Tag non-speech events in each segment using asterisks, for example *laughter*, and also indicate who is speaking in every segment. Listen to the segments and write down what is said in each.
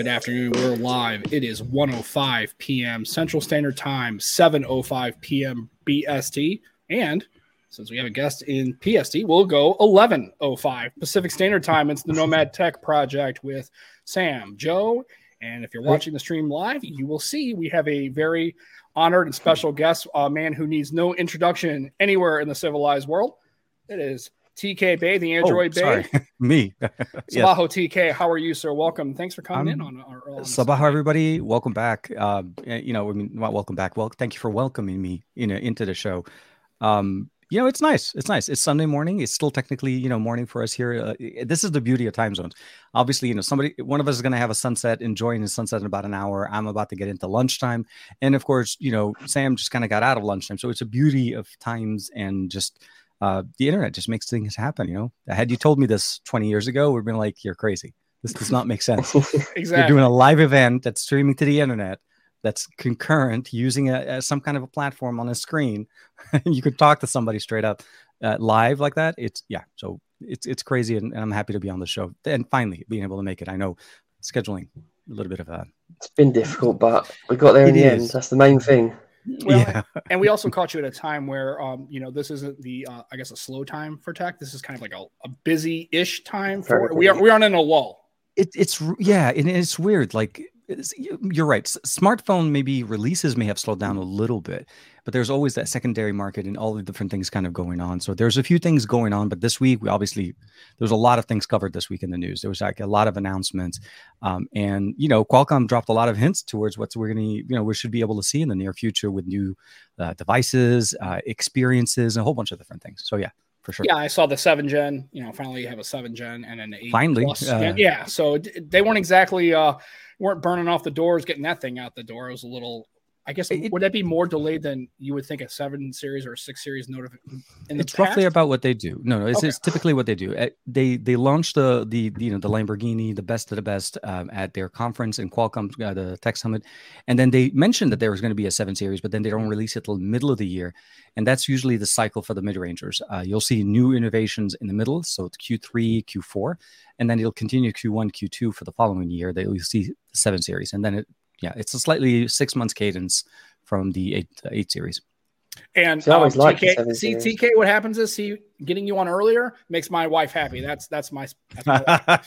Speaker 1: Good afternoon. We're live. It is 1:05 p.m. Central Standard Time, 7:05 p.m. BST, and since we have a guest in PST, we'll go 11:05 Pacific Standard Time. It's the Nomad Tech Project with Sam, Joe, and if you're watching the stream live, you will see we have a very honored and special guest, a man who needs no introduction anywhere in the civilized world. It is TK Bay, the Android
Speaker 2: oh,
Speaker 1: Bay. *laughs*
Speaker 2: Me. *laughs*
Speaker 1: Sabaho TK, how are you, sir? Welcome. Thanks for coming in on our. On
Speaker 2: Sabaho, everybody. Welcome back. Uh, you know, I mean, not welcome back. Well, thank you for welcoming me, you know, into the show. Um, you know, it's nice. It's nice. It's Sunday morning. It's still technically, you know, morning for us here. Uh, this is the beauty of time zones. Obviously, you know, somebody, one of us is going to have a sunset, enjoying the sunset in about an hour. I'm about to get into lunchtime, and of course, you know, Sam just kind of got out of lunchtime. So it's a beauty of times and just uh, the internet just makes things happen. You know, had you told me this 20 years ago, we'd been like, "You're crazy. This does not make sense."
Speaker 1: exactly. *laughs*
Speaker 2: You're doing a live event that's streaming to the internet, that's concurrent, using a, a some kind of a platform on a screen. *laughs* you could talk to somebody straight up uh, live like that. It's yeah. So it's it's crazy, and, and I'm happy to be on the show and finally being able to make it. I know scheduling a little bit of a.
Speaker 3: It's been difficult, but we got there in the is. end. That's the main thing.
Speaker 1: Well, yeah. *laughs* and we also caught you at a time where, um, you know, this isn't the, uh, I guess, a slow time for tech. This is kind of like a, a busy-ish time for. We are we aren't in a lull.
Speaker 2: It, it's yeah, and it's weird. Like you're right. Smartphone maybe releases may have slowed down a little bit, but there's always that secondary market and all the different things kind of going on. So there's a few things going on, but this week we obviously there's a lot of things covered this week in the news. There was like a lot of announcements, um, and you know Qualcomm dropped a lot of hints towards what we're gonna you know we should be able to see in the near future with new uh, devices, uh, experiences, a whole bunch of different things. So yeah for sure.
Speaker 1: Yeah, I saw the seven gen. You know, finally you have a seven gen and an eight.
Speaker 2: Finally,
Speaker 1: uh, yeah. So they weren't exactly uh, weren't burning off the doors, getting that thing out the door. It was a little I guess it, would that be more delayed than you would think a seven series or a six series notification?
Speaker 2: It's past? roughly about what they do. No, no, it's, okay. it's typically what they do. Eh, they they launch the the you know the Lamborghini, the best of the best, um, at their conference in Qualcomm, uh, the Tech Summit, and then they mentioned that there was going to be a seven series, but then they don't release it till the middle of the year, and that's usually the cycle for the mid rangers. Uh, you'll see new innovations in the middle, so it's Q3, Q4, and then it'll continue Q1, Q2 for the following year. That you'll see the seven series, and then it yeah, it's a slightly six months cadence from the eight uh, eight series.
Speaker 1: And um, TK, see TK, what happens is see getting you on earlier makes my wife happy. That's that's my, that's my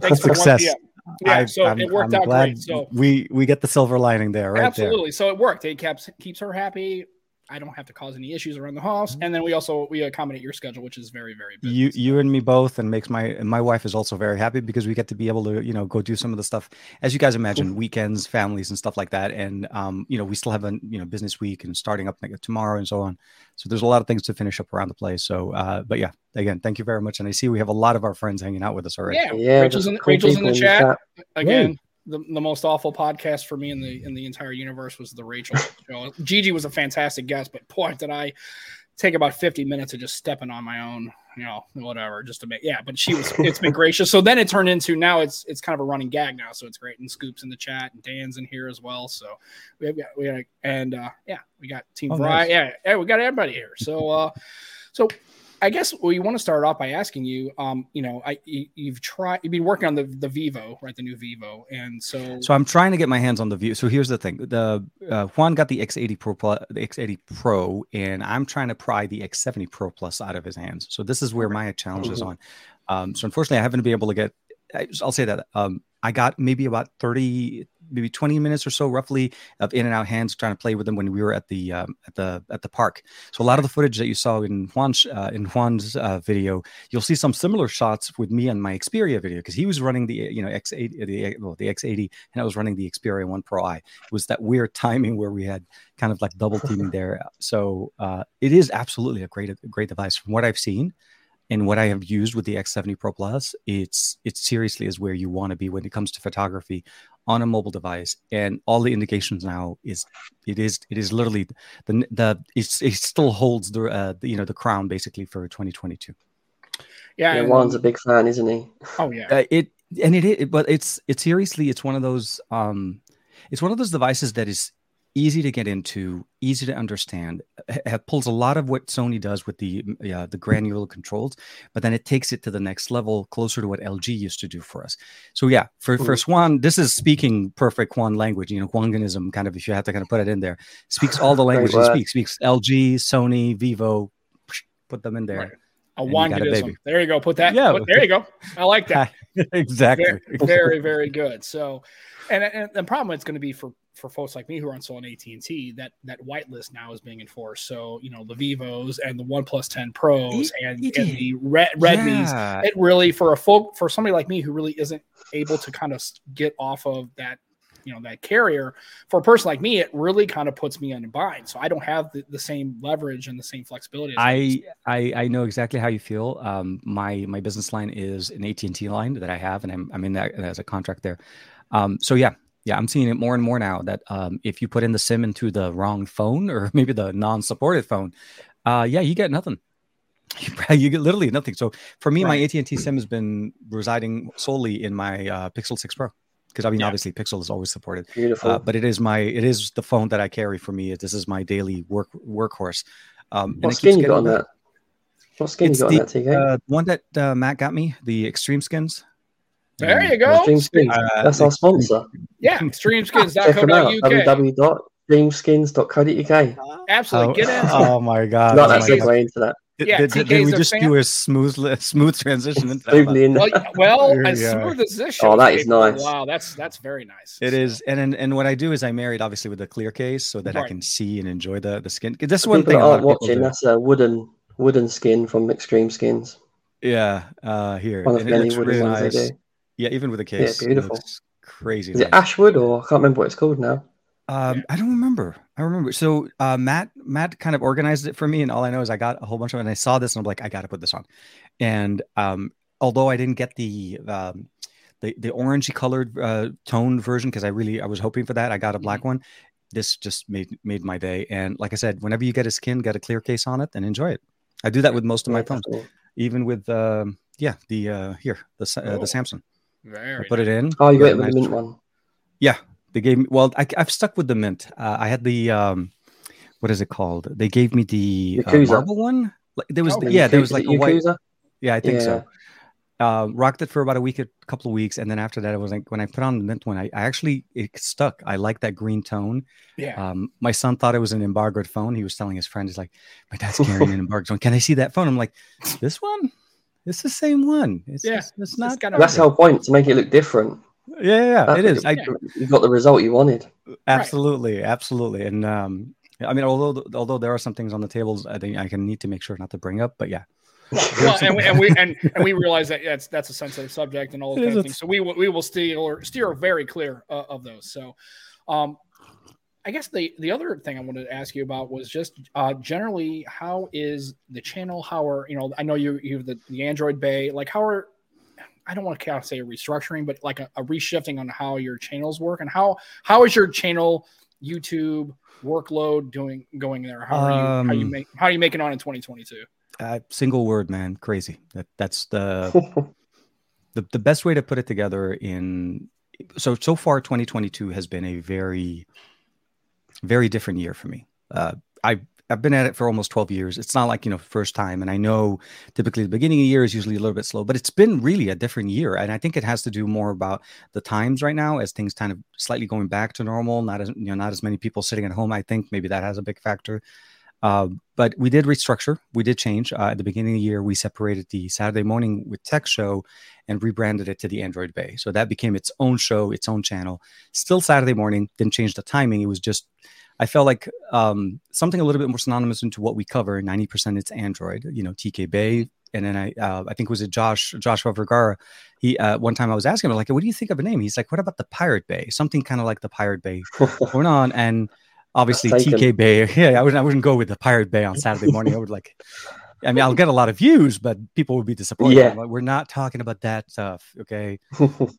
Speaker 2: Thanks *laughs* success.
Speaker 1: yeah, yeah so I'm, it worked I'm out great. So
Speaker 2: we we get the silver lining there, right?
Speaker 1: Absolutely.
Speaker 2: There.
Speaker 1: So it worked. It keeps keeps her happy. I don't have to cause any issues around the house. Mm-hmm. And then we also we accommodate your schedule, which is very very busy.
Speaker 2: You you and me both, and makes my my wife is also very happy because we get to be able to you know go do some of the stuff as you guys imagine weekends, families, and stuff like that. And um you know we still have a you know business week and starting up like tomorrow and so on. So there's a lot of things to finish up around the place. So uh but yeah, again, thank you very much. And I see we have a lot of our friends hanging out with us already.
Speaker 1: Yeah, yeah Rachel's, in, Rachel's in the chat again the, the most awful podcast for me in the in the entire universe was the Rachel *laughs* show. Gigi was a fantastic guest, but boy, did I take about 50 minutes of just stepping on my own, you know, whatever, just to make yeah. But she was it's been gracious. So then it turned into now it's it's kind of a running gag now. So it's great. And Scoops in the chat and Dan's in here as well. So we have got we got and uh yeah, we got Team oh, Nice. Yeah, yeah, we got everybody here. So uh so I guess we want to start off by asking you, um, you know, I you, have tried, you've been working on the the Vivo, right, the new Vivo, and so
Speaker 2: so I'm trying to get my hands on the Vivo. So here's the thing: the uh, Juan got the X80 Pro, Plus, the X80 Pro, and I'm trying to pry the X70 Pro Plus out of his hands. So this is where my challenge is mm-hmm. on. Um, so unfortunately, I haven't been able to get. I'll say that um, I got maybe about 30, maybe 20 minutes or so roughly of in and out hands trying to play with them when we were at the um, at the at the park. So a lot of the footage that you saw in juan's uh, in juan's uh, video you'll see some similar shots with me on my xperia video because he was running the you know x80 the, well, the x80 and i was running the xperia 1 pro i it was that weird *laughs* timing where we had kind of like double teaming there. So uh, it is absolutely a great a great device from what i've seen and what I have used with the X70 Pro Plus, it's it seriously is where you want to be when it comes to photography on a mobile device. And all the indications now is it is it is literally the the it's, it still holds the, uh, the you know the crown basically for 2022.
Speaker 3: Yeah, yeah Juan's a big fan, isn't he?
Speaker 1: Oh yeah, uh,
Speaker 2: it and it, it but it's it seriously it's one of those um it's one of those devices that is easy to get into, easy to understand. It pulls a lot of what Sony does with the uh, the granular controls, but then it takes it to the next level, closer to what LG used to do for us. So yeah, for for Juan, this is speaking perfect Juan language. You know, Quanganism, kind of if you have to kind of put it in there, speaks all the *laughs* languages he speaks. Speaks LG, Sony, Vivo, put them in there. Right.
Speaker 1: A Wanganism. There you go. Put that. Yeah. Put, there you go. I like that. *laughs* *laughs*
Speaker 2: exactly.
Speaker 1: Very, very, very good. So, and, and the problem it's going to be for for folks like me who aren't still on AT&T, that that whitelist now is being enforced. So, you know, the Vivos and the OnePlus 10 Pros and, and the Red, Redmi's, yeah. it really, for a folk, for somebody like me who really isn't able to kind of get off of that, you know, that carrier, for a person like me, it really kind of puts me in a bind. So I don't have the, the same leverage and the same flexibility.
Speaker 2: I, I, I know exactly how you feel. Um, my, my business line is an AT&T line that I have, and I'm, I'm in that as a contract there. Um, so yeah, yeah, I'm seeing it more and more now that um, if you put in the SIM into the wrong phone or *laughs* maybe the non-supported phone, uh, yeah, you get nothing. *laughs* you get literally nothing. So for me, right. my AT&T SIM has been residing solely in my uh, Pixel 6 Pro because I mean, yeah. obviously, Pixel is always supported.
Speaker 3: Beautiful, uh,
Speaker 2: but it is my it is the phone that I carry for me. This is my daily work workhorse.
Speaker 3: Um, what skin you got on that? What skin it's you got the, on that, TK?
Speaker 2: Uh, one that uh, Matt got me, the Extreme Skins.
Speaker 1: There you go. Extreme
Speaker 3: Skins. Uh, That's our sponsor.
Speaker 1: Yeah, extremeskins.co.uk.
Speaker 3: www.extremeskins.co.uk.
Speaker 1: Absolutely. Get in.
Speaker 2: Oh, my God.
Speaker 3: Not that segue into that.
Speaker 1: Yeah, did,
Speaker 2: did, did we just fan? do a smooth, smooth transition into
Speaker 1: that? Well, well as smooth as this
Speaker 3: show. Oh, that is nice.
Speaker 1: Wow, that's that's very nice.
Speaker 2: It so. is, and, and and what I do is I married obviously with a clear case so that right. I can see and enjoy the the skin. This is one thing.
Speaker 3: That watching. That's a wooden wooden skin from Extreme Skins.
Speaker 2: Yeah, uh, here. One of the many wooden really ones nice. they do. Yeah, even with a case.
Speaker 3: Yeah, beautiful.
Speaker 2: Crazy.
Speaker 3: Is nice. it Ashwood or I can't remember what it's called now.
Speaker 2: Um, I don't remember. I remember. So uh, Matt Matt kind of organized it for me, and all I know is I got a whole bunch of it, and I saw this, and I'm like, I got to put this on. And um, although I didn't get the um, the the orangey colored uh, tone version because I really I was hoping for that, I got a black mm-hmm. one. This just made made my day. And like I said, whenever you get a skin, get a clear case on it and enjoy it. I do that with most of my phones, even with um, yeah the uh, here the uh, the Samsung. Very I put nice. it in.
Speaker 3: Oh, you got it the mint one.
Speaker 2: Yeah, they gave me. Well, I, have stuck with the mint. Uh, I had the um, what is it called? They gave me the uh, marble one. Like there was, oh, the, yeah, there was like a white. Yeah, I think yeah. so. Uh, rocked it for about a week, a couple of weeks, and then after that, it was like when I put on the mint one, I, I actually it stuck. I like that green tone.
Speaker 1: Yeah.
Speaker 2: Um, my son thought it was an embargoed phone. He was telling his friend, he's like, "My dad's *laughs* carrying an embargoed phone. Can I see that phone?" I'm like, "This one." It's the same one. It's,
Speaker 1: yeah,
Speaker 2: it's, it's not.
Speaker 3: Kind of that's the whole point to make it look different.
Speaker 2: Yeah, yeah, it is. I,
Speaker 3: you got the result you wanted.
Speaker 2: Absolutely, right. absolutely. And um, I mean, although although there are some things on the tables, I think I can need to make sure not to bring up. But yeah. *laughs*
Speaker 1: well, and we and we and, and we realize that that's that's a sensitive subject and all those kind of things. So we we will steer or steer very clear uh, of those. So, um, I guess the the other thing I wanted to ask you about was just uh, generally how is the channel? How are you know? I know you you have the, the Android Bay. Like how are I don't want to kind of say a restructuring, but like a, a reshifting on how your channels work and how how is your channel YouTube workload doing going there? How are you um, how you make how are you making on in 2022?
Speaker 2: Uh, single word, man, crazy. That that's the *laughs* the the best way to put it together. In so so far, 2022 has been a very very different year for me. Uh, I I've been at it for almost 12 years. It's not like, you know, first time. And I know typically the beginning of the year is usually a little bit slow, but it's been really a different year. And I think it has to do more about the times right now as things kind of slightly going back to normal. Not as, you know, not as many people sitting at home. I think maybe that has a big factor. Uh, but we did restructure. We did change. Uh, at the beginning of the year, we separated the Saturday morning with tech show and rebranded it to the Android Bay. So that became its own show, its own channel. Still Saturday morning, didn't change the timing. It was just, I felt like um, something a little bit more synonymous into what we cover. 90% it's Android, you know, TK Bay. And then I, uh, I think it was a Josh, Joshua Vergara. He, uh, one time I was asking him, like, what do you think of a name? He's like, what about the Pirate Bay? Something kind of like the Pirate Bay *laughs* going on. And obviously TK Bay. *laughs* Yeah, I wouldn't, I wouldn't go with the Pirate Bay on Saturday morning. I would like, I mean, I'll get a lot of views, but people would be disappointed. Yeah. we're not talking about that stuff. Okay. *laughs*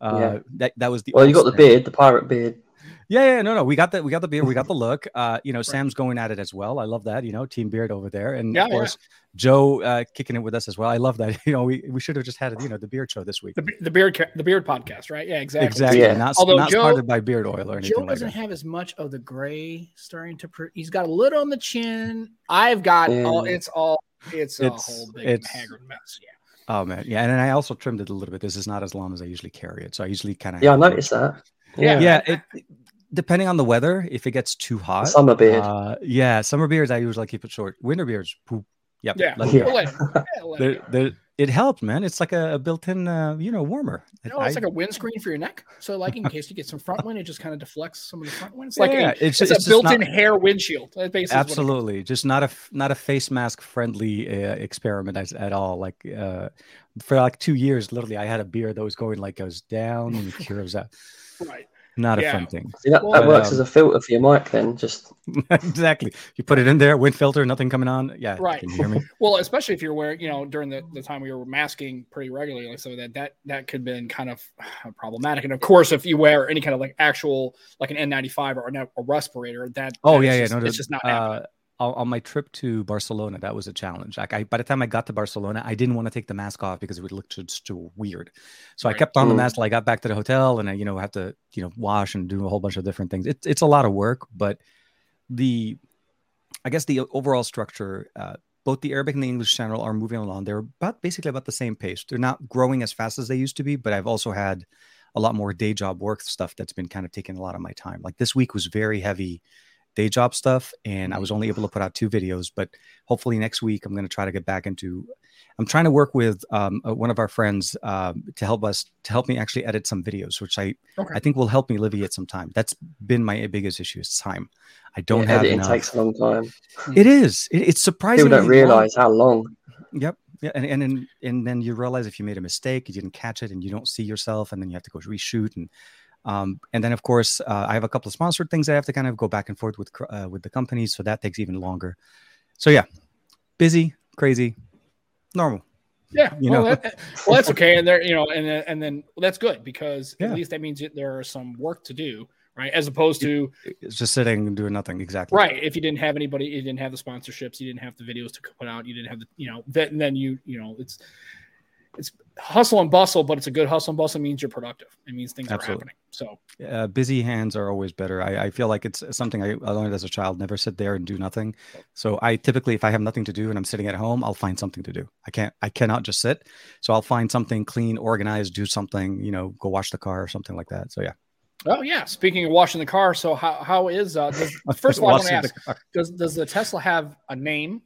Speaker 2: Uh, yeah. that, that was the,
Speaker 3: well, you got the beard, the pirate beard.
Speaker 2: Yeah, yeah, no, no. We got the we got the beard, we got the *laughs* look. Uh, you know, right. Sam's going at it as well. I love that. You know, Team Beard over there, and yeah, of course yeah. Joe uh, kicking it with us as well. I love that. *laughs* You know, we, we should have just had you know the beard show this week.
Speaker 1: The, the beard the beard podcast, right? Yeah, exactly.
Speaker 2: Exactly. Yeah. Not, Although not Joe, started by beard oil or anything.
Speaker 1: Joe doesn't
Speaker 2: like
Speaker 1: have as much of the gray starting to. Pre- he's got a little on the chin. I've got all. It's all. It's, it's a whole big it's, haggard mess. Yeah.
Speaker 2: Oh man, yeah, and then I also trimmed it a little bit. This is not as long as I usually carry it, so I usually kind of
Speaker 3: yeah. I noticed that.
Speaker 2: Yeah, yeah. It, depending on the weather, if it gets too hot,
Speaker 3: summer beard.
Speaker 2: Uh, yeah, summer beards I usually keep it short. Winter beards, poop. Yep.
Speaker 1: Yeah. yeah. *laughs*
Speaker 2: they're, they're, it helped, man. It's like a, a built-in, uh, you know, warmer.
Speaker 1: You know, it's I, like a windscreen for your neck. So, like in case you get some front wind, it just kind of deflects some of the front wind. It's like yeah, a, it's, it's, it's, a built-in not, hair windshield.
Speaker 2: absolutely, just not a not a face mask friendly uh, experiment as, at all. Like uh, for like two years, literally, I had a beard that was going like goes down and curves out.
Speaker 1: Right
Speaker 2: not yeah. a fun thing.
Speaker 3: See, that, that but, works um, as a filter for your mic, then. Just *laughs*
Speaker 2: exactly. You put it in there, wind filter, nothing coming on. Yeah,
Speaker 1: right.
Speaker 2: Can you hear me? *laughs*
Speaker 1: well, especially if you're wearing, you know, during the, the time we were masking pretty regularly, like so that that that could have been kind of *sighs* problematic. And of course, if you wear any kind of like actual like an N95 or a, a respirator, that
Speaker 2: oh
Speaker 1: that
Speaker 2: yeah,
Speaker 1: just,
Speaker 2: yeah, no,
Speaker 1: it's just not.
Speaker 2: Uh, on my trip to Barcelona, that was a challenge. Like I, by the time I got to Barcelona, I didn't want to take the mask off because it would look just too weird. So right. I kept on the mask till I got back to the hotel, and I, you know, have to, you know, wash and do a whole bunch of different things. It's it's a lot of work, but the, I guess the overall structure, uh, both the Arabic and the English channel are moving along. They're about basically about the same pace. They're not growing as fast as they used to be, but I've also had a lot more day job work stuff that's been kind of taking a lot of my time. Like this week was very heavy day job stuff and I was only able to put out two videos. But hopefully next week I'm going to try to get back into. I'm trying to work with um, uh, one of our friends um, to help us to help me actually edit some videos, which I okay. I think will help me alleviate some time. That's been my biggest issue is time. I don't yeah, have
Speaker 3: editing
Speaker 2: enough.
Speaker 3: takes a long time.
Speaker 2: It is. It, it's surprising.
Speaker 3: People don't realize long. how long.
Speaker 2: Yep. Yeah, and, and then and then you realize if you made a mistake, you didn't catch it, and you don't see yourself, and then you have to go reshoot, and um, and then, of course, uh, I have a couple of sponsored things I have to kind of go back and forth with uh, with the companies, so that takes even longer. So yeah, busy, crazy, normal.
Speaker 1: Yeah, you well, know, that, well, that's okay, and there, you know, and and then well, that's good because yeah. at least that means there are some work to do, right? As opposed to
Speaker 2: it's just sitting and doing nothing. Exactly.
Speaker 1: Right. If you didn't have anybody, you didn't have the sponsorships, you didn't have the videos to put out, you didn't have the, you know, that, and then you, you know, it's it's hustle and bustle, but it's a good hustle and bustle means you're productive. It means things Absolutely. are happening. So
Speaker 2: uh, busy hands are always better. I, I feel like it's something I, I, learned as a child. Never sit there and do nothing. So I typically, if I have nothing to do and I'm sitting at home, I'll find something to do. I can't, I cannot just sit. So I'll find something clean, organized, do something. You know, go wash the car or something like that. So yeah.
Speaker 1: Oh yeah. Speaking of washing the car, so how how is uh? Does, *laughs* first of all, I want to ask: Does does the Tesla have a name?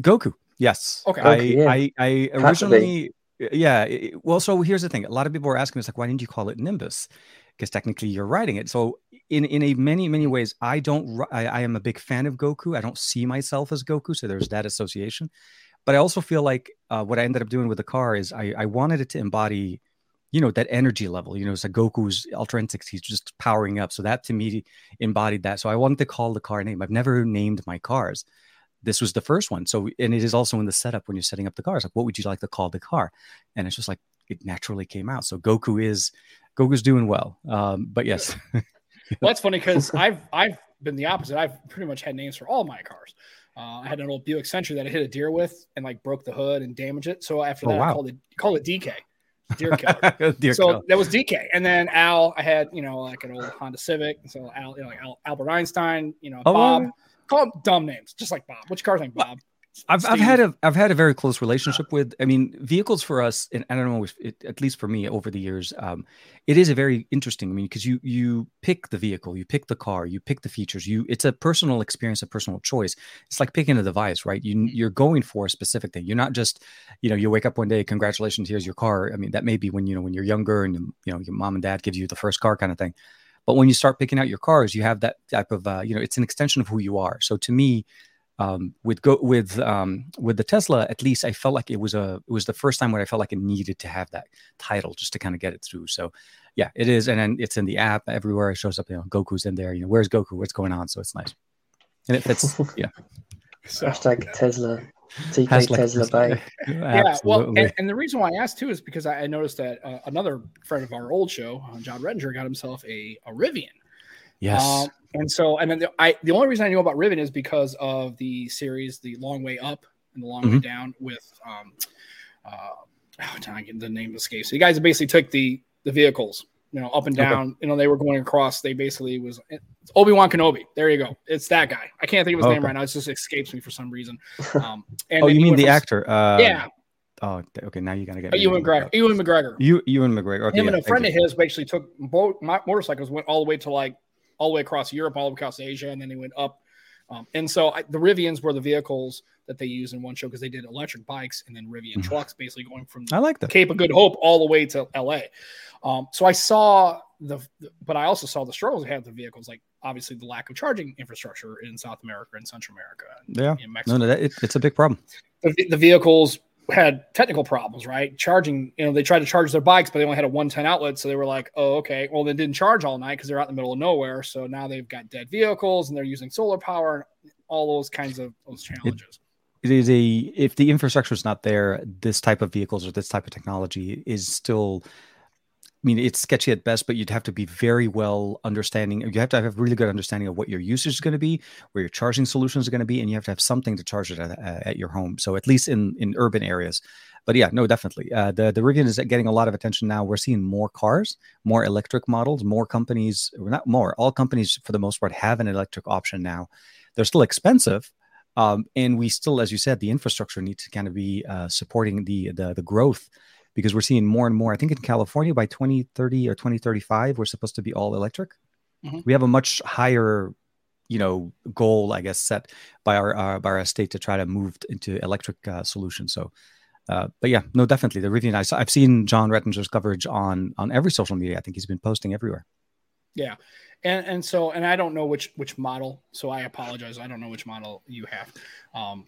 Speaker 2: Goku. Yes.
Speaker 1: Okay.
Speaker 2: I, yeah. I, I originally yeah. It, well, so here's the thing. A lot of people are asking us like, why didn't you call it Nimbus? Because technically you're writing it. So in in a many many ways, I don't. I, I am a big fan of Goku. I don't see myself as Goku, so there's that association. But I also feel like uh, what I ended up doing with the car is I, I wanted it to embody, you know, that energy level. You know, it's like Goku's Ultra Instinct. He's just powering up. So that to me embodied that. So I wanted to call the car name. I've never named my cars this was the first one. So, and it is also in the setup when you're setting up the cars. Like, what would you like to call the car? And it's just like it naturally came out. So Goku is Goku's doing well. Um, but yes.
Speaker 1: well, *laughs* that's funny because I've I've been the opposite. I've pretty much had names for all my cars. Uh, I had an old Buick Century that I hit a deer with and like broke the hood and damaged it. So after oh, that, oh, wow. I called it called it DK. Deer *laughs* killer. deer so killer. that was DK. And then Al, I had, you know, like an old Honda Civic. So Al, you know, like Al, Albert Einstein, you know, oh, Bob. Call them dumb names, just like Bob. Which car's name, Bob?
Speaker 2: I've, I've had a I've had a very close relationship with I mean vehicles for us and I don't know if it, at least for me over the years um, it is a very interesting I mean because you you pick the vehicle you pick the car you pick the features you it's a personal experience a personal choice. It's like picking a device right? You you're going for a specific thing. You're not just you know you wake up one day congratulations here's your car. I mean that may be when you know when you're younger and you know your mom and dad gives you the first car kind of thing but when you start picking out your cars, you have that type of uh, you know it's an extension of who you are. So to me, um, with go with um, with the Tesla, at least I felt like it was a it was the first time where I felt like it needed to have that title just to kind of get it through. So yeah, it is, and then it's in the app everywhere. It shows up. You know, Goku's in there. You know, where's Goku? What's going on? So it's nice, and it fits. *laughs* yeah.
Speaker 3: So, Hashtag Tesla. TK Tesla, Tesla Bay. *laughs*
Speaker 1: yeah, well, and, and, the reason why I asked too is because I, noticed that uh, another friend of our old show, uh, John Rettinger, got himself a, a Rivian.
Speaker 2: Yes.
Speaker 1: Um, and so, and then the, I the only reason I knew about Rivian is because of the series, The Long Way Up and The Long mm-hmm. Way Down with um, uh, oh, the name escapes. So you guys basically took the the vehicles, you know, up and down. Okay. You know, they were going across. They basically was Obi Wan Kenobi. There you go. It's that guy. I can't think of his okay. name right now. It just escapes me for some reason. *laughs*
Speaker 2: Um, and oh, you mean the from, actor? Uh,
Speaker 1: yeah.
Speaker 2: Oh, okay. Now you gotta get
Speaker 1: uh, Ewan McGregor. Ewan McGregor.
Speaker 2: You Ewan McGregor. Okay,
Speaker 1: Him yeah, and a friend of his basically took both motorcycles, went all the way to like all the way across Europe, all the way across Asia, and then he went up. Um, and so I, the Rivians were the vehicles that they used in one show because they did electric bikes and then Rivian mm-hmm. trucks, basically going from
Speaker 2: I like the
Speaker 1: Cape of Good Hope all the way to LA. Um, so I saw the, but I also saw the struggles they had with the vehicles, like obviously the lack of charging infrastructure in South America and Central America.
Speaker 2: Yeah, in Mexico. No, no, that, it, it's a big problem.
Speaker 1: The, the, vehicles had technical problems, right? Charging, you know, they tried to charge their bikes, but they only had a 110 outlet. So they were like, oh, okay. Well, they didn't charge all night because they're out in the middle of nowhere. So now they've got dead vehicles and they're using solar power and all those kinds of those challenges.
Speaker 2: It, it is a, if the infrastructure is not there, this type of vehicles or this type of technology is still I mean, it's sketchy at best, but you'd have to be very well understanding. You have to have a really good understanding of what your usage is going to be, where your charging solutions are going to be, and you have to have something to charge it at, uh, at your home. So at least in in urban areas. But yeah, no, definitely. Uh, the the Rivian is getting a lot of attention now. We're seeing more cars, more electric models, more companies. Not more. All companies, for the most part, have an electric option now. They're still expensive, um, and we still, as you said, the infrastructure needs to kind of be uh, supporting the the the growth because we're seeing more and more. I think in California by 2030 or 2035, we're supposed to be all electric. Mm-hmm. We have a much higher, you know, goal, I guess, set by our uh, by our state to try to move into electric uh, solutions. So, uh, but yeah, no, definitely the Rivian. I, I've seen John Rettinger's coverage on on every social media. I think he's been posting everywhere.
Speaker 1: Yeah, and and so and I don't know which which model, so I apologize. I don't know which model you have. Um,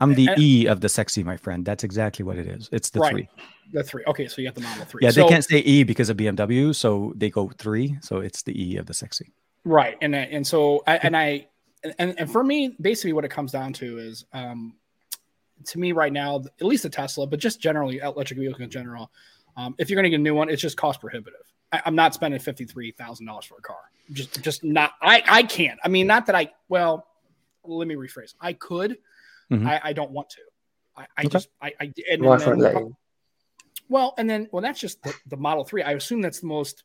Speaker 2: I'm the and, E of the sexy, my friend. That's exactly what it is. It's the right. three.
Speaker 1: The three. Okay, so you got the Model Three.
Speaker 2: Yeah,
Speaker 1: so,
Speaker 2: they can't say E because of BMW, so they go three. So it's the E of the sexy.
Speaker 1: Right, and and so I, and I and and for me, basically, what it comes down to is, um, to me right now, at least the Tesla, but just generally electric vehicles in general, um, if you're going to get a new one, it's just cost prohibitive. I, am not spending fifty three thousand dollars for a car. Just just not. I I can't. I mean, not that I. Well, let me rephrase. I could Mm-hmm. I, I, don't want to. I, I okay. just I, I and, and then, well, and then well, that's just the, the, Model Three. I assume that's the most.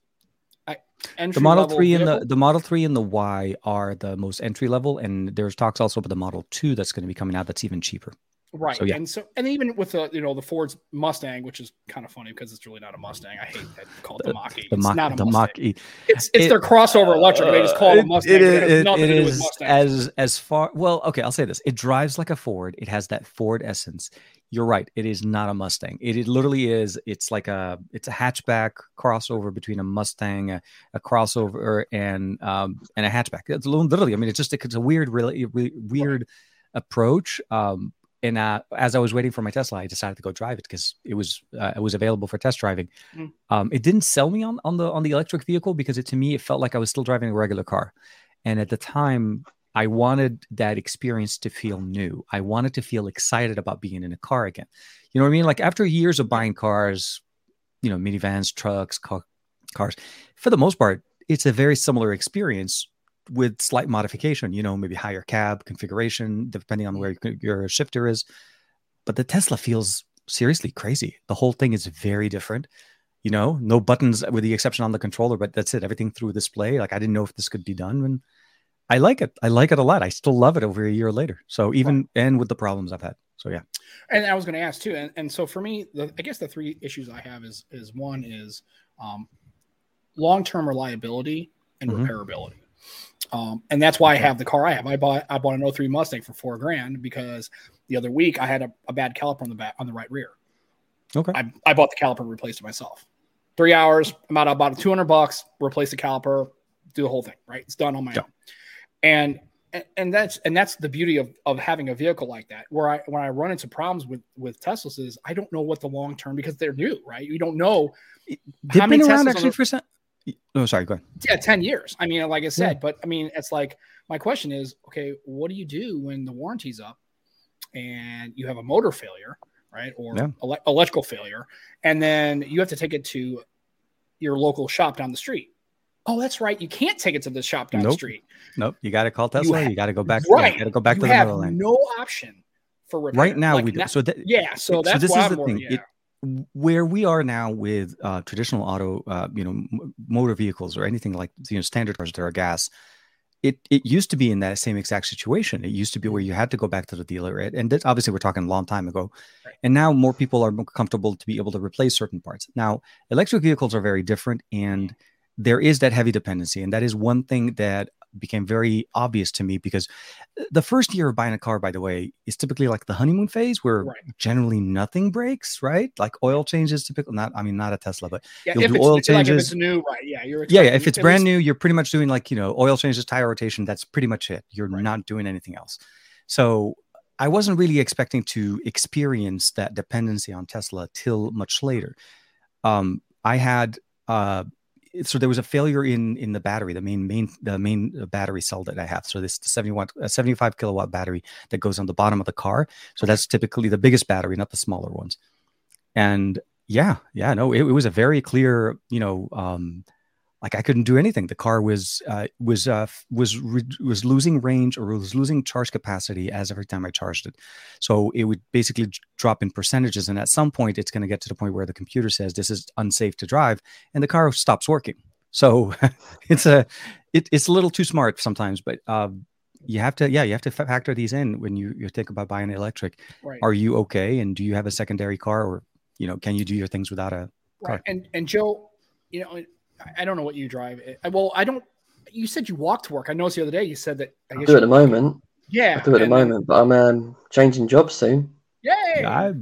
Speaker 2: the Model Three vehicle. and the the Model Three and the Y are the most entry level, and there's talks also about the Model Two that's going to be coming out that's even cheaper.
Speaker 1: Right. So, yeah. And so, and even with the, you know, the Ford's Mustang, which is kind of funny because it's really not a Mustang. I hate that called the Mach E. The, Mach, not a the Mach E. It's, it's it, their crossover electric. Uh, they just call it a Mustang. It,
Speaker 2: it, it, it is as, as far, well, okay, I'll say this. It drives like a Ford. It has that Ford essence. You're right. It is not a Mustang. It, it literally is. It's like a, it's a hatchback crossover between a Mustang, a, a crossover and, um, and a hatchback. It's literally, I mean, it's just, it's a weird, really, really weird approach. Um, and uh, as I was waiting for my Tesla, I decided to go drive it because it was uh, it was available for test driving. Mm. Um, it didn't sell me on on the on the electric vehicle because it to me it felt like I was still driving a regular car, and at the time I wanted that experience to feel new. I wanted to feel excited about being in a car again. You know what I mean? Like after years of buying cars, you know, minivans, trucks, car, cars, for the most part, it's a very similar experience with slight modification, you know, maybe higher cab configuration, depending on where your shifter is. But the Tesla feels seriously crazy. The whole thing is very different. You know, no buttons with the exception on the controller, but that's it. Everything through display. Like I didn't know if this could be done. And I like it. I like it a lot. I still love it over a year later. So even and with the problems I've had. So yeah.
Speaker 1: And I was going to ask too. And, and so for me, the, I guess the three issues I have is is one is um, long term reliability and mm-hmm. repairability. Um, and that's why I have the car I have. I bought I bought an 03 Mustang for four grand because the other week I had a, a bad caliper on the back on the right rear. Okay. I, I bought the caliper and replaced it myself. Three hours, I'm out about 200 bucks, replace the caliper, do the whole thing, right? It's done on my yeah. own. And and that's and that's the beauty of, of having a vehicle like that where i when i run into problems with with teslas is i don't know what the long term because they're new right you don't know
Speaker 2: how many around actually the, for Oh, sorry. Go ahead.
Speaker 1: Yeah, ten years. I mean, like I said, yeah. but I mean, it's like my question is, okay, what do you do when the warranty's up and you have a motor failure, right, or yeah. ele- electrical failure, and then you have to take it to your local shop down the street, Oh, that's right. You can't take it to the shop down
Speaker 2: nope.
Speaker 1: the street.
Speaker 2: Nope. You got to call Tesla. You, you got to go back.
Speaker 1: Right.
Speaker 2: You got to go back
Speaker 1: you
Speaker 2: to the middle lane.
Speaker 1: No option for repair.
Speaker 2: Right now
Speaker 1: like
Speaker 2: we do. So that,
Speaker 1: yeah. So that's
Speaker 2: so this
Speaker 1: why
Speaker 2: is
Speaker 1: I'm
Speaker 2: the thing. It, where we are now with uh, traditional auto, uh, you know, m- motor vehicles or anything like you know standard cars that are gas, it it used to be in that same exact situation. It used to be where you had to go back to the dealer, right? and this, obviously we're talking a long time ago,
Speaker 1: Right.
Speaker 2: and now more people are more comfortable to be able to replace certain parts. Now, electric vehicles are very different, and there is that heavy dependency, and that is one thing that became very obvious to me because the first year of buying a car, by the way, is typically like the honeymoon phase where
Speaker 1: Right.
Speaker 2: generally nothing breaks, right? Like oil changes, typically not. I mean, not a Tesla, but
Speaker 1: Yeah,
Speaker 2: You'll
Speaker 1: if
Speaker 2: do
Speaker 1: it's
Speaker 2: oil
Speaker 1: like if
Speaker 2: changes.
Speaker 1: it's new, right? Yeah, you're
Speaker 2: yeah, yeah. If it's brand
Speaker 1: least-
Speaker 2: new, you're pretty much doing like you know oil changes, tire rotation. That's pretty much it. You're
Speaker 1: Right.
Speaker 2: not doing anything else. So I wasn't really expecting to experience that dependency on Tesla till much later. Um, I had uh, so there was a failure in in the battery, the main main the main uh, battery cell that I have. So this 71 uh, 75 kilowatt battery that goes on the bottom of the car. So that's typically the biggest battery, not the smaller ones. And yeah, yeah, no, it, it was a very clear, you know, um, like I couldn't do anything. The car was uh, was uh, was re- was losing range or was losing charge capacity as every time I charged it. So it would basically drop in percentages, and at some point, it's going to get to the point where the computer says this is unsafe to drive, and the car stops working. So *laughs* it's a it, it's a little too smart sometimes, but um, you have to yeah you have to factor these in when you you think about buying an electric.
Speaker 1: right?
Speaker 2: Are you okay, and do you have a secondary car, or you know can you do your things without a
Speaker 1: Right.
Speaker 2: car.
Speaker 1: And and Joe, you know, I- I don't know what you drive. Well, I don't. You said you walk to work. I noticed the other day you said that. I
Speaker 3: I do at the
Speaker 1: walk-
Speaker 3: moment.
Speaker 1: Yeah,
Speaker 3: I do at the moment, but I'm um, changing jobs soon.
Speaker 1: Yay!
Speaker 2: Yeah,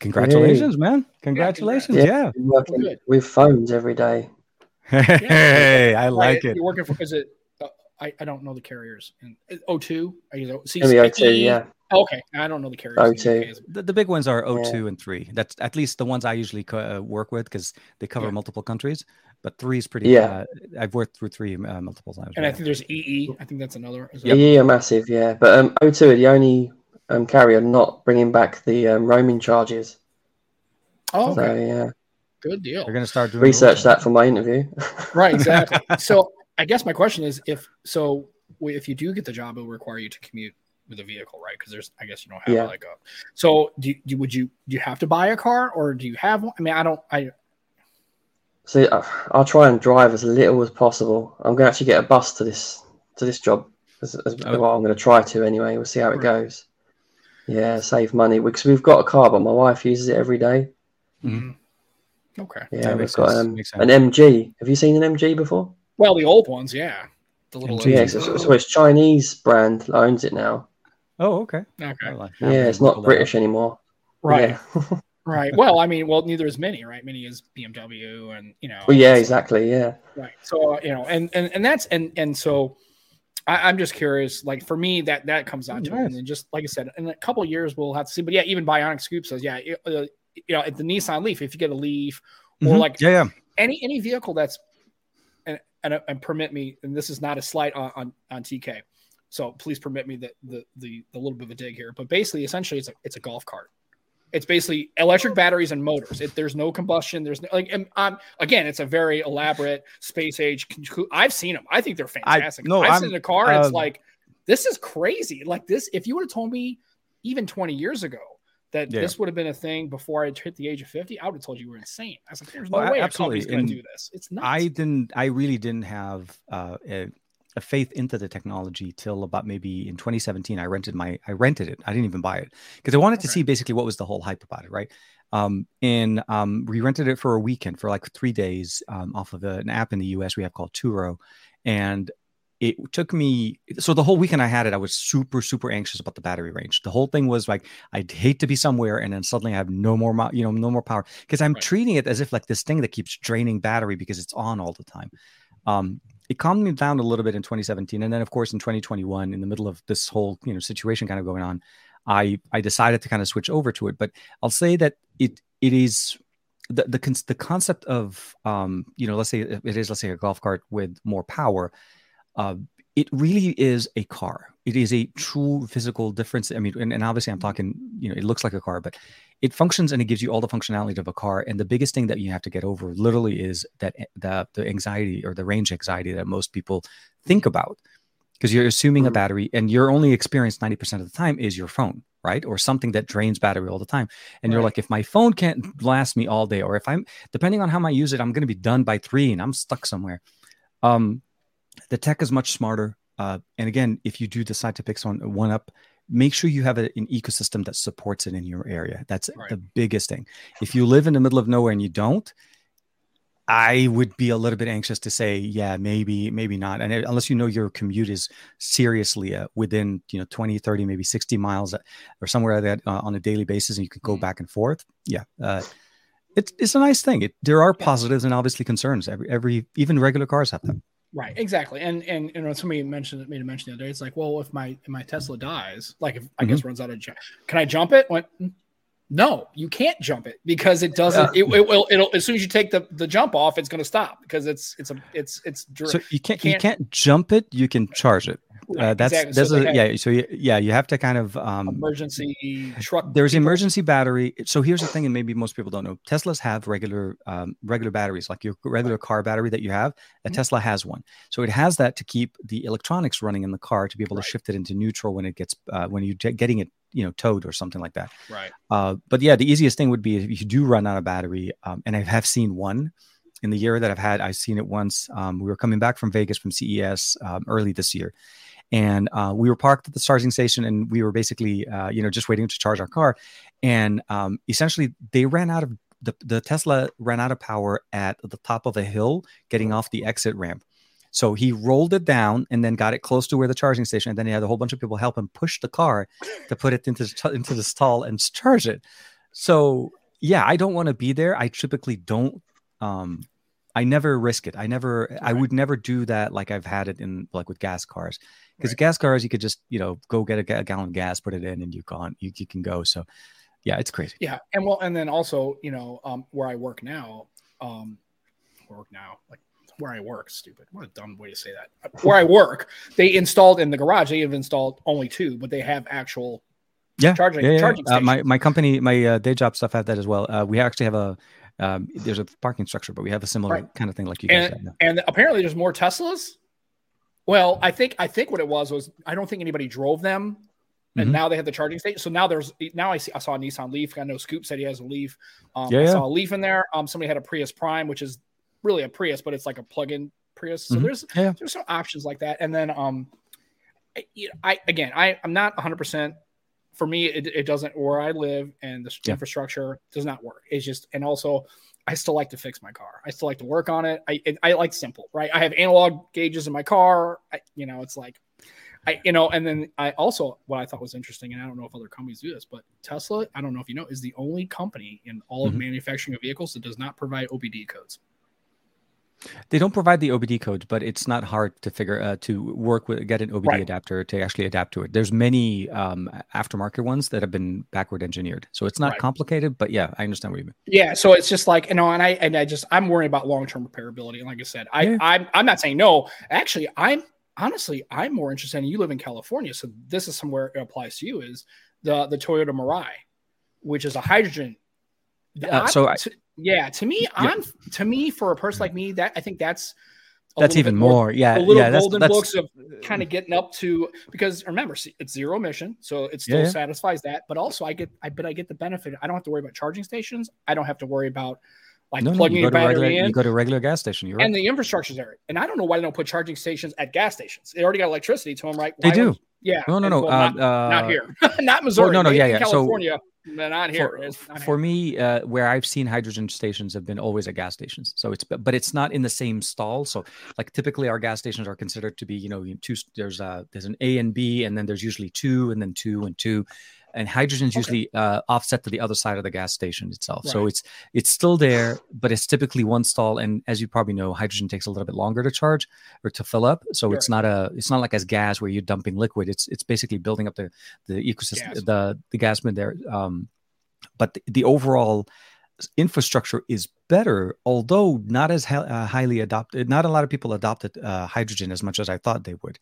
Speaker 2: congratulations, man. Congratulations.
Speaker 3: Yeah.
Speaker 2: Yeah.
Speaker 3: I'm working
Speaker 1: good.
Speaker 3: with phones every day. *laughs*
Speaker 2: Hey, I
Speaker 1: Right,
Speaker 2: like it.
Speaker 1: You're working for. Is it? Uh, I I don't know the carriers. And O2. I use O- C-
Speaker 3: MEO2, yeah.
Speaker 1: Okay, I don't know the carriers. in the
Speaker 3: O2.
Speaker 2: The, the big ones are O2 and 3. That's at least the ones I usually co- uh, work with because they cover
Speaker 1: Yeah.
Speaker 2: multiple countries. But 3 is pretty.
Speaker 3: Yeah.
Speaker 2: Uh, I've worked through 3 uh, multiple times.
Speaker 1: And I
Speaker 2: yeah.
Speaker 1: think there's EE. I think that's another. is
Speaker 2: Yep.
Speaker 1: that-
Speaker 3: Yeah, massive, yeah. But um, O2 are the only um, carrier not bringing back the um, roaming charges.
Speaker 1: Oh,
Speaker 3: So,
Speaker 1: okay.
Speaker 3: yeah.
Speaker 1: Good deal.
Speaker 2: They're going to start doing
Speaker 3: Research that for my interview. *laughs*
Speaker 1: Right, exactly. so I guess my question is, if so, if you do get the job, it will require you to commute with a vehicle, right? Because there's, I guess you don't have
Speaker 3: Yeah.
Speaker 1: like a. So do you, do would you do you have to buy a car or do you have one? I mean, I don't. I
Speaker 3: So I'll try and drive as little as possible. I'm going to actually get a bus to this to this job. As, as,
Speaker 2: Oh.
Speaker 3: Well, I'm going to try to anyway. We'll see how it goes. Yeah, save money because we've got a car, but my wife uses it every day.
Speaker 2: Mhm.
Speaker 1: Okay.
Speaker 3: Yeah,
Speaker 2: That
Speaker 3: we've got um, an. MG. Have you seen an MG before?
Speaker 1: Well, the old ones, yeah. The little.
Speaker 2: MG.
Speaker 3: Yeah,
Speaker 1: engines.
Speaker 3: so, so it's Chinese brand that owns it now.
Speaker 2: Oh, okay.
Speaker 1: Okay.
Speaker 2: Like-
Speaker 3: Yeah, it's not British anymore.
Speaker 1: Right.
Speaker 3: Yeah. *laughs*
Speaker 1: Right. Well, I mean, well, neither is Mini, right? Mini is BMW, and you know.
Speaker 3: well, yeah, exactly. Yeah.
Speaker 1: Right. So uh, you know, and and and that's and and so. I, I'm just curious. Like for me, that that comes down to it,
Speaker 2: Nice.
Speaker 1: and then just like I said, in a couple of years we'll have to see. But yeah, even Bionic Scoop says, yeah, it- uh, you know, at the Nissan Leaf, if you get a Leaf or
Speaker 2: Mhm.
Speaker 1: like
Speaker 2: yeah, yeah.
Speaker 1: any any vehicle that's and, and and permit me, and this is not a slight on on, on TK, so please permit me the, the the the little bit of a dig here. But basically, essentially, it's a it's a golf cart. It's basically electric batteries and motors. It, there's no combustion. There's no, like, and, um, again, it's a very elaborate space age. I've seen them. I think they're fantastic.
Speaker 2: no,
Speaker 1: I've
Speaker 2: I'm-
Speaker 1: seen a car. It's
Speaker 2: uh,
Speaker 1: like this is crazy. Like this, if you would have told me even 20 years ago that
Speaker 2: Yeah.
Speaker 1: this would have been a thing before I hit the age of 50, I would have told you you were insane. I was like, there's no
Speaker 2: Well, a-
Speaker 1: way a
Speaker 2: absolutely.
Speaker 1: company's going to do this. It's not.
Speaker 2: I didn't. I really didn't have uh, a, a faith into the technology till about maybe in 2017. I rented my. I rented it. I didn't even buy it because I wanted to see basically what was the whole hype about it, right? Um, and um, we rented it for a weekend for like three days um, off of a- an app in the US we have called Turo, and it took me so the whole weekend I had it, I was super, super anxious about the battery range. The whole thing was like, I'd hate to be somewhere and then suddenly I have no more, you know, no more power because I'm
Speaker 1: Right.
Speaker 2: treating it as if like this thing that keeps draining battery because it's on all the time. Um, it calmed me down a little bit in 2017, and then of course in 2021, in the middle of this whole you know situation kind of going on, I I decided to kind of switch over to it. But I'll say that it it is the the the concept of um you know let's say it is let's say a golf cart with more power uh, it really is a car. It is a true physical difference. I mean, and, and, obviously I'm talking, you know, it looks like a car, but it functions and it gives you all the functionality of a car. And the biggest thing that you have to get over literally is that the, the anxiety or the range anxiety that most people think about. Because you're assuming a mm-hmm. battery and your only experience 90% of the time is your phone, right? Or something that drains battery all the time. And right. you're like, if my phone can't last me all day, or if I'm depending on how I use it, I'm going to be done by three and I'm stuck somewhere. Um, the tech is much smarter. Uh, and again, if you do decide to pick one, one up, make sure you have a, an ecosystem that supports it in your area. That's right. the biggest thing. If you live in the middle of nowhere and you don't, I would be a little bit anxious to say, yeah, maybe, maybe not. And unless you know your commute is seriously uh, within, you know, 20, 30, maybe 60 miles uh, or somewhere like that uh, on a daily basis and you can go mm. back and forth. Yeah. Uh, it's, it's a nice thing. It, there are positives and obviously concerns. Every, every, even regular cars have them.
Speaker 1: Right, exactly, and and and when somebody mentioned it made a mention the other day, it's like, well, if my if my Tesla dies, like if I mm-hmm. guess runs out of, can I jump it? Went, no, you can't jump it because it doesn't. It, it, will. It'll as soon as you take the, the jump off, it's going to stop because it's it's a it's it's.
Speaker 2: So you can't, you can't, you can't jump it. You can charge it. Uh, that's exactly. that's so a, yeah. So you, yeah, you have to kind of um,
Speaker 1: emergency truck.
Speaker 2: There's people. emergency battery. So here's the thing, and maybe most people don't know. Teslas have regular um, regular batteries, like your regular car battery that you have. A mm-hmm. Tesla has one, so it has that to keep the electronics running in the car to be able right. to shift it into neutral when it gets uh, when you're getting it you know towed or something like that.
Speaker 1: Right.
Speaker 2: Uh, but yeah, the easiest thing would be if you do run out of battery, um, and I have seen one in the year that I've had. I've seen it once. Um, we were coming back from Vegas from CES um, early this year, and uh, we were parked at the charging station, and we were basically uh, you know just waiting to charge our car, and um, essentially they ran out of the, the Tesla ran out of power at the top of a hill, getting off the exit ramp. So he rolled it down and then got it close to where the charging station. And then he had a whole bunch of people help him push the car to put it into into the stall and charge it. So yeah, I don't want to be there. I typically don't. Um, I never risk it. I never. Right. I would never do that like I've had it in like with gas cars. Because right. gas cars, you could just you know go get a, a, gallon of gas, put it in, and you gone. You, you can go. So yeah, it's crazy.
Speaker 1: Yeah, and well, and then also you know um, where I work now, um, work now like where I work. Stupid. What a dumb way to say that. *laughs* Where I work, they installed in the garage. They have installed only two, but they have actual
Speaker 2: yeah charging. Yeah, yeah. Charging uh, my my company, my uh, day job stuff have that as well. Uh, we actually have a um, there's a parking structure, but we have a similar right. kind of thing like you
Speaker 1: guys. And, and apparently, there's more Teslas. Well, I think I think what it was was I don't think anybody drove them and mm-hmm. now they have the charging station. So now there's now I see I saw a Nissan Leaf. I know Scoop said he has a Leaf. Um, yeah, I saw a Leaf in there. Um, somebody had a Prius Prime, which is really a Prius, but it's like a plug-in Prius. So mm-hmm. there's yeah. there's some options like that. And then um, I, I again I I'm not 100 percent for me. It, it doesn't where I live and the yeah. infrastructure does not work. It's just and also I still like to fix my car. I still like to work on it. I I like simple right. I have analog gauges in my car. I, you know it's like. I, you know, and then I also what I thought was interesting, and I don't know if other companies do this, but Tesla, I don't know if you know, is the only company in all mm-hmm. of manufacturing of vehicles that does not provide OBD codes.
Speaker 2: They don't provide the OBD codes, but it's not hard to figure uh, to work with get an OBD right. adapter to actually adapt to it. There's many um, aftermarket ones that have been backward engineered, so it's not right. complicated. But yeah, I understand what you mean.
Speaker 1: Yeah, so it's just like you know, and I and I just I'm worried about long term repairability. And like I said, I yeah. I'm I'm not saying no. Actually, I'm honestly I'm more interested. in You live in California, so this is somewhere it applies to you. Is the the Toyota Mirai, which is a hydrogen.
Speaker 2: Uh, so I,
Speaker 1: yeah, to me, yeah. I'm to me for a person like me, that I think that's
Speaker 2: that's even more, more, yeah
Speaker 1: a little
Speaker 2: yeah,
Speaker 1: golden that's, books of kind of getting up to because remember it's zero emission so it still yeah, satisfies that but also i get i but i get the benefit. I don't have to worry about charging stations. I don't have to worry about like no, plugging no, battery
Speaker 2: regular,
Speaker 1: in
Speaker 2: you go to a regular gas station you're right.
Speaker 1: and the infrastructure's there and i don't know why they don't put charging stations at gas stations they already got electricity to them right
Speaker 2: why they do
Speaker 1: yeah
Speaker 2: no no no
Speaker 1: well, uh, not, uh, not, here *laughs* not missouri
Speaker 2: no no yeah yeah california
Speaker 1: so, not here.
Speaker 2: For, not for me, uh, where I've seen hydrogen stations have been always at gas stations. So it's but it's not in the same stall. So like typically our gas stations are considered to be you know two. There's a there's an A and B, and then there's usually two, and then two and two and hydrogen is okay. usually uh, offset to the other side of the gas station itself. Right. So it's it's still there, but it's typically one stall. And as you probably know, hydrogen takes a little bit longer to charge or to fill up. So sure. it's not a it's not like as gas where you're dumping liquid. It's it's basically building up the the ecosystem gas. the the gas mid there. Um, but the, the overall infrastructure is better, although not as uh, highly adopted. Not a lot of people adopted uh, hydrogen as much as I thought they would.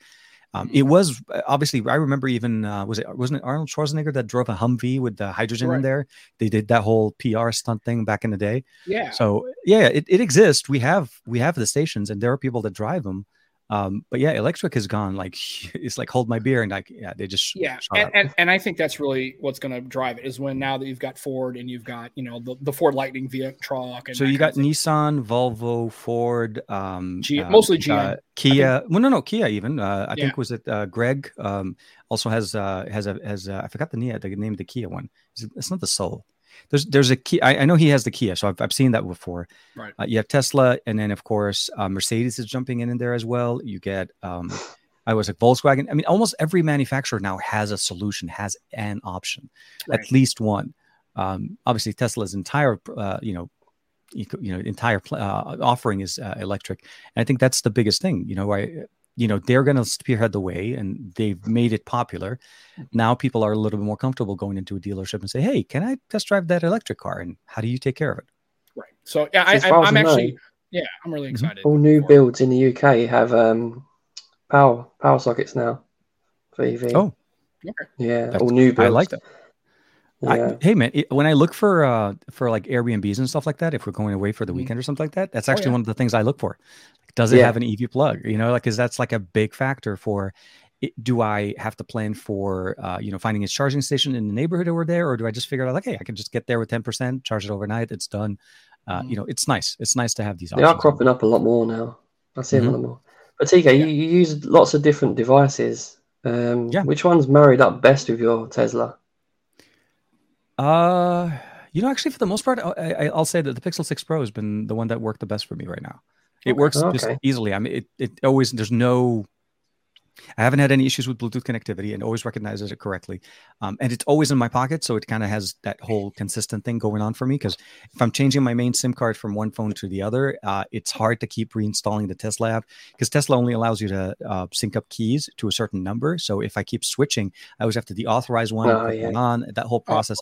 Speaker 2: Um, it was uh, obviously I remember even uh, was it wasn't it Arnold Schwarzenegger that drove a Humvee with the hydrogen right. in there? They did that whole PR stunt thing back in the day.
Speaker 1: Yeah.
Speaker 2: So yeah, it, it exists. We have we have the stations, and there are people that drive them. Um, but yeah, electric has gone like *laughs* it's like hold my beer and like yeah, they just
Speaker 1: yeah, and, and, and I think that's really what's going to drive it is when now that you've got Ford and you've got you know the, the Ford Lightning Viet truck.
Speaker 2: so you got Nissan, Volvo, Ford, um,
Speaker 1: G- uh, mostly GM,
Speaker 2: uh, Kia. Think, well, no, no, Kia even. Uh, I yeah. think was it uh, Greg um, also has uh, has a has uh, I forgot the name the name of the Kia one. It's not the Soul there's there's a key. I, I, know he has the Kia, so I've, I've seen that before.
Speaker 1: Right.
Speaker 2: Uh, you have Tesla, and then of course uh, Mercedes is jumping in in there as well. You get um, I was like Volkswagen. I mean, almost every manufacturer now has a solution, has an option, right. at least one. Um, obviously, Tesla's entire uh, you know you, know entire uh, offering is uh, electric, and I think that's the biggest thing. You know, I you know they're going to spearhead the way and they've made it popular. Now people are a little bit more comfortable going into a dealership and say hey can i test drive that electric car and how do you take care of it?
Speaker 1: Right. So yeah I, am actually know, yeah i'm really mm-hmm. excited
Speaker 3: all new builds in the uk have um power power sockets now for ev
Speaker 2: oh.
Speaker 3: Okay. yeah That's, all new builds
Speaker 2: i like that yeah. I, hey man, it, when I look for uh for like Airbnbs and stuff like that, if we're going away for the mm-hmm. weekend or something like that, that's oh, actually oh, yeah. one of the things I look for. Does it yeah. have an EV plug? You know, like, because that's like a big factor for. It, do I have to plan for, uh, you know, finding a charging station in the neighborhood over there, or do I just figure out like, hey, I can just get there with ten percent, charge it overnight, it's done. Uh, mm-hmm. You know, it's nice. It's nice to have these.
Speaker 3: They options. are cropping up a lot more now. I see mm-hmm. a lot more. But TK, yeah. you, you use lots of different devices. Um, yeah. Which one's married up best with your Tesla?
Speaker 2: Uh, you know, actually, for the most part, I, will say that the Pixel 6 Pro has been the one that worked the best for me right now. It okay. works okay. just easily. I mean, it, it always, there's no, I haven't had any issues with Bluetooth connectivity and always recognizes it correctly. Um, and it's always in my pocket. So it kind of has that whole consistent thing going on for me. Because if I'm changing my main SIM card from one phone to the other, uh, it's hard to keep reinstalling the Tesla app because Tesla only allows you to uh, sync up keys to a certain number. So if I keep switching, I always have to deauthorize one, oh, yeah. one on, that whole process.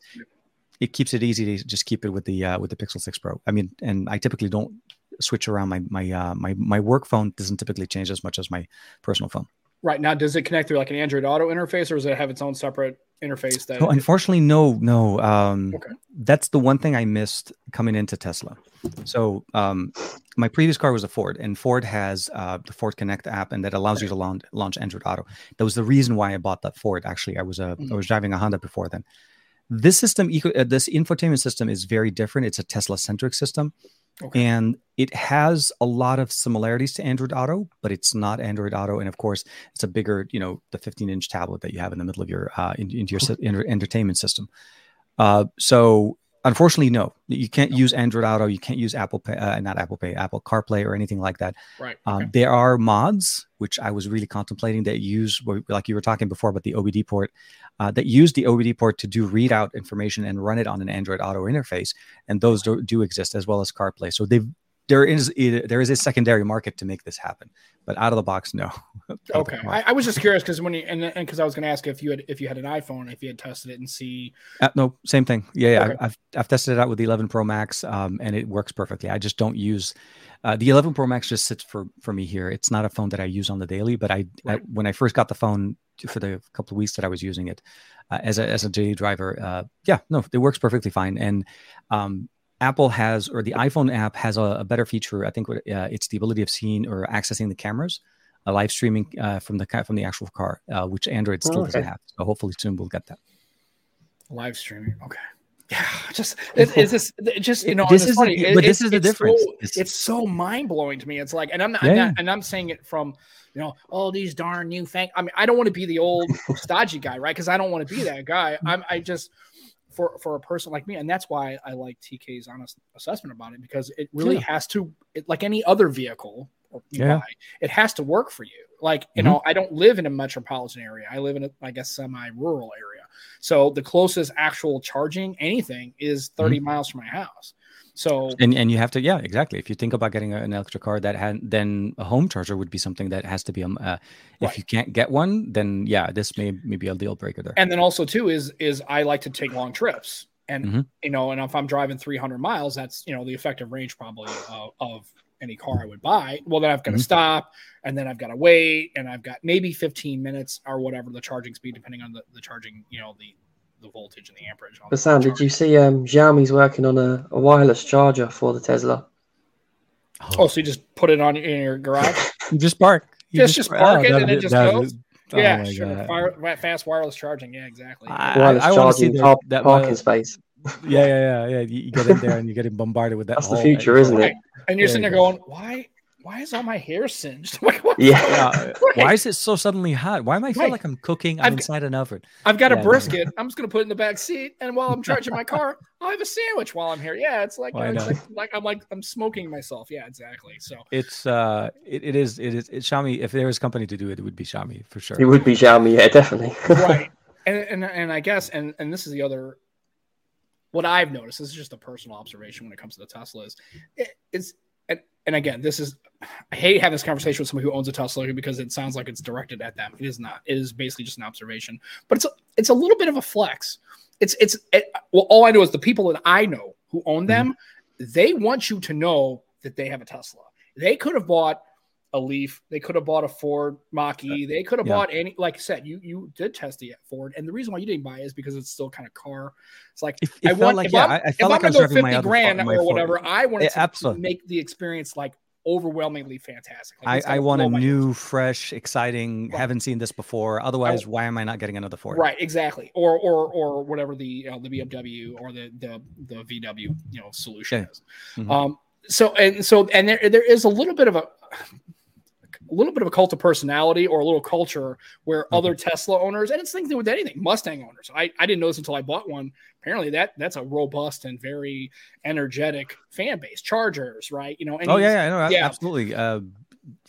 Speaker 2: It keeps it easy to just keep it with the uh, with the Pixel 6 Pro. I mean, and I typically don't switch around my my uh, my my work phone doesn't typically change as much as my personal phone.
Speaker 1: Right now, does it connect through like an Android Auto interface, or does it have its own separate interface? That
Speaker 2: no, unfortunately, no, no. Um, okay. That's the one thing I missed coming into Tesla. So um, my previous car was a Ford, and Ford has uh, the Ford Connect app, and that allows you to launch, launch Android Auto. That was the reason why I bought that Ford. Actually, I was a mm-hmm. I was driving a Honda before then. This system, uh, this infotainment system, is very different. It's a Tesla centric system. Okay. And it has a lot of similarities to Android Auto, but it's not Android Auto. And of course, it's a bigger, you know, the 15 inch tablet that you have in the middle of your uh, in, into your entertainment system. Uh, so unfortunately, no, you can't use Android Auto. You can't use Apple Pay, uh, not Apple Pay, Apple CarPlay or anything like that.
Speaker 1: Right.
Speaker 2: Um, there are mods which I was really contemplating that use, like you were talking before about the OBD port, uh, that use the OBD port to do readout information and run it on an Android Auto interface, and those do, do exist as well as CarPlay. So they've there is there is a secondary market to make this happen, but out of the box, no. *laughs*
Speaker 1: okay, I, I, was just curious because when you and because I was going to ask if you had if you had an iPhone, if you had tested it and see.
Speaker 2: Uh, no, same thing. Yeah, yeah. Okay. I, have I've tested it out with the 11 Pro Max, um, and it works perfectly. I just don't use uh, the 11 Pro Max. Just sits for for me here. It's not a phone that I use on the daily, but I, right. I when I first got the phone for the couple of weeks that I was using it uh, as a as a daily driver, uh, yeah, no, it works perfectly fine, and um, Apple has, or the iPhone app has a, a better feature. I think uh, it's the ability of seeing or accessing the cameras, uh, live streaming uh, from the from the actual car, uh, which Android still oh, okay. doesn't have. So hopefully soon we'll get that.
Speaker 1: Live streaming, okay. Yeah, *laughs* just it, it's just just you know
Speaker 2: this is
Speaker 1: funny.
Speaker 2: The, but it, this is the difference.
Speaker 1: So, it's, it's, so mind blowing to me. It's like, and I'm not, yeah. I'm not, and I'm saying it from you know all these darn new things. I mean, I don't want to be the old *laughs* stodgy guy, right? Because I don't want to be *laughs* that guy. I'm I just for for a person like me and that's why i like tk's honest assessment about it because it really yeah. has to it, like any other vehicle yeah. Buy, it has to work for you like you mm-hmm. know i don't live in a metropolitan area i live in a i guess semi-rural area so the closest actual charging anything is 30 mm-hmm. miles from my house so
Speaker 2: and and you have to yeah exactly. If you think about getting an electric car, that had then a home charger would be something that has to be um. Uh, if right. you can't get one, then yeah, this may, may be a deal breaker there.
Speaker 1: And then also too is is I like to take long trips. and mm-hmm. you know, and if I'm driving 300 miles, that's you know the effective range probably of, of any car I would buy. Well, then I've got to mm-hmm. stop, and then I've got to wait, and I've got maybe 15 minutes or whatever the charging speed, depending on the, the charging, you know, the the voltage and the amperage.
Speaker 3: But Sam, did you see um, Xiaomi's working on a, a wireless charger for the Tesla?
Speaker 1: Oh. oh, so you just put it on in your garage? *laughs*
Speaker 2: you just park.
Speaker 1: You just, just park oh, it and it just goes. Oh yeah, sure. Fire, fast wireless charging. Yeah, exactly. I,
Speaker 3: wireless I, I want to see that, that parking uh, space.
Speaker 2: Yeah, yeah, yeah, yeah. You, get in there and you get bombarded with that.
Speaker 3: That's the future, isn't it?
Speaker 1: And you're sitting there going, "Why? Why is all my hair singed? *laughs*
Speaker 3: yeah. *laughs*
Speaker 2: Why is it so suddenly hot? Why am I feel like I'm cooking? I'm I've, inside an oven.
Speaker 1: I've got yeah, a brisket. I'm just gonna put it in the back seat, and while I'm charging my car, *laughs* I'll have a sandwich while I'm here. Yeah, it's like, well, it's like, like, I'm like I'm smoking myself. Yeah, exactly. So
Speaker 2: it's uh, it, it is it is it's Xiaomi. If there was a company to do it, it would be Xiaomi for sure.
Speaker 3: It would be Xiaomi. Yeah, definitely.
Speaker 1: right. And, and and I guess and and this is the other what I've noticed. This is just a personal observation when it comes to the Tesla is it, it's and, and again, this is I hate having this conversation with somebody who owns a Tesla because it sounds like it's directed at them. It is not. It is basically just an observation, but it's a, it's a little bit of a flex. It's it's it, well, all I know is the people that I know who own them, mm-hmm. they want you to know that they have a Tesla. They could have bought a Leaf. They could have bought a Ford Mach E. They could have yeah. bought any. Like I said, you you did test the Ford, and the reason why you didn't buy it is because it's still kind of car. It's like it, it I want. Like, if yeah, I'm, I felt like I'm I was fifty grand or whatever, I wanted to absolutely. make the experience like overwhelmingly fantastic.
Speaker 2: Like I, I want a new, fresh, exciting. Right. Haven't seen this before. Otherwise, why am I not getting another Ford?
Speaker 1: Right, exactly. Or or or whatever the uh, the BMW or the the the VW you know solution yeah. is. Mm-hmm. Um. So and so and there there is a little bit of a little bit of a cult of personality or a little culture where mm-hmm. other Tesla owners, and it's things with anything, Mustang owners. I, I didn't know this until I bought one. Apparently, that that's a robust and very energetic fan base. Chargers, right? You know.
Speaker 2: oh yeah, yeah, no, yeah, absolutely. Uh,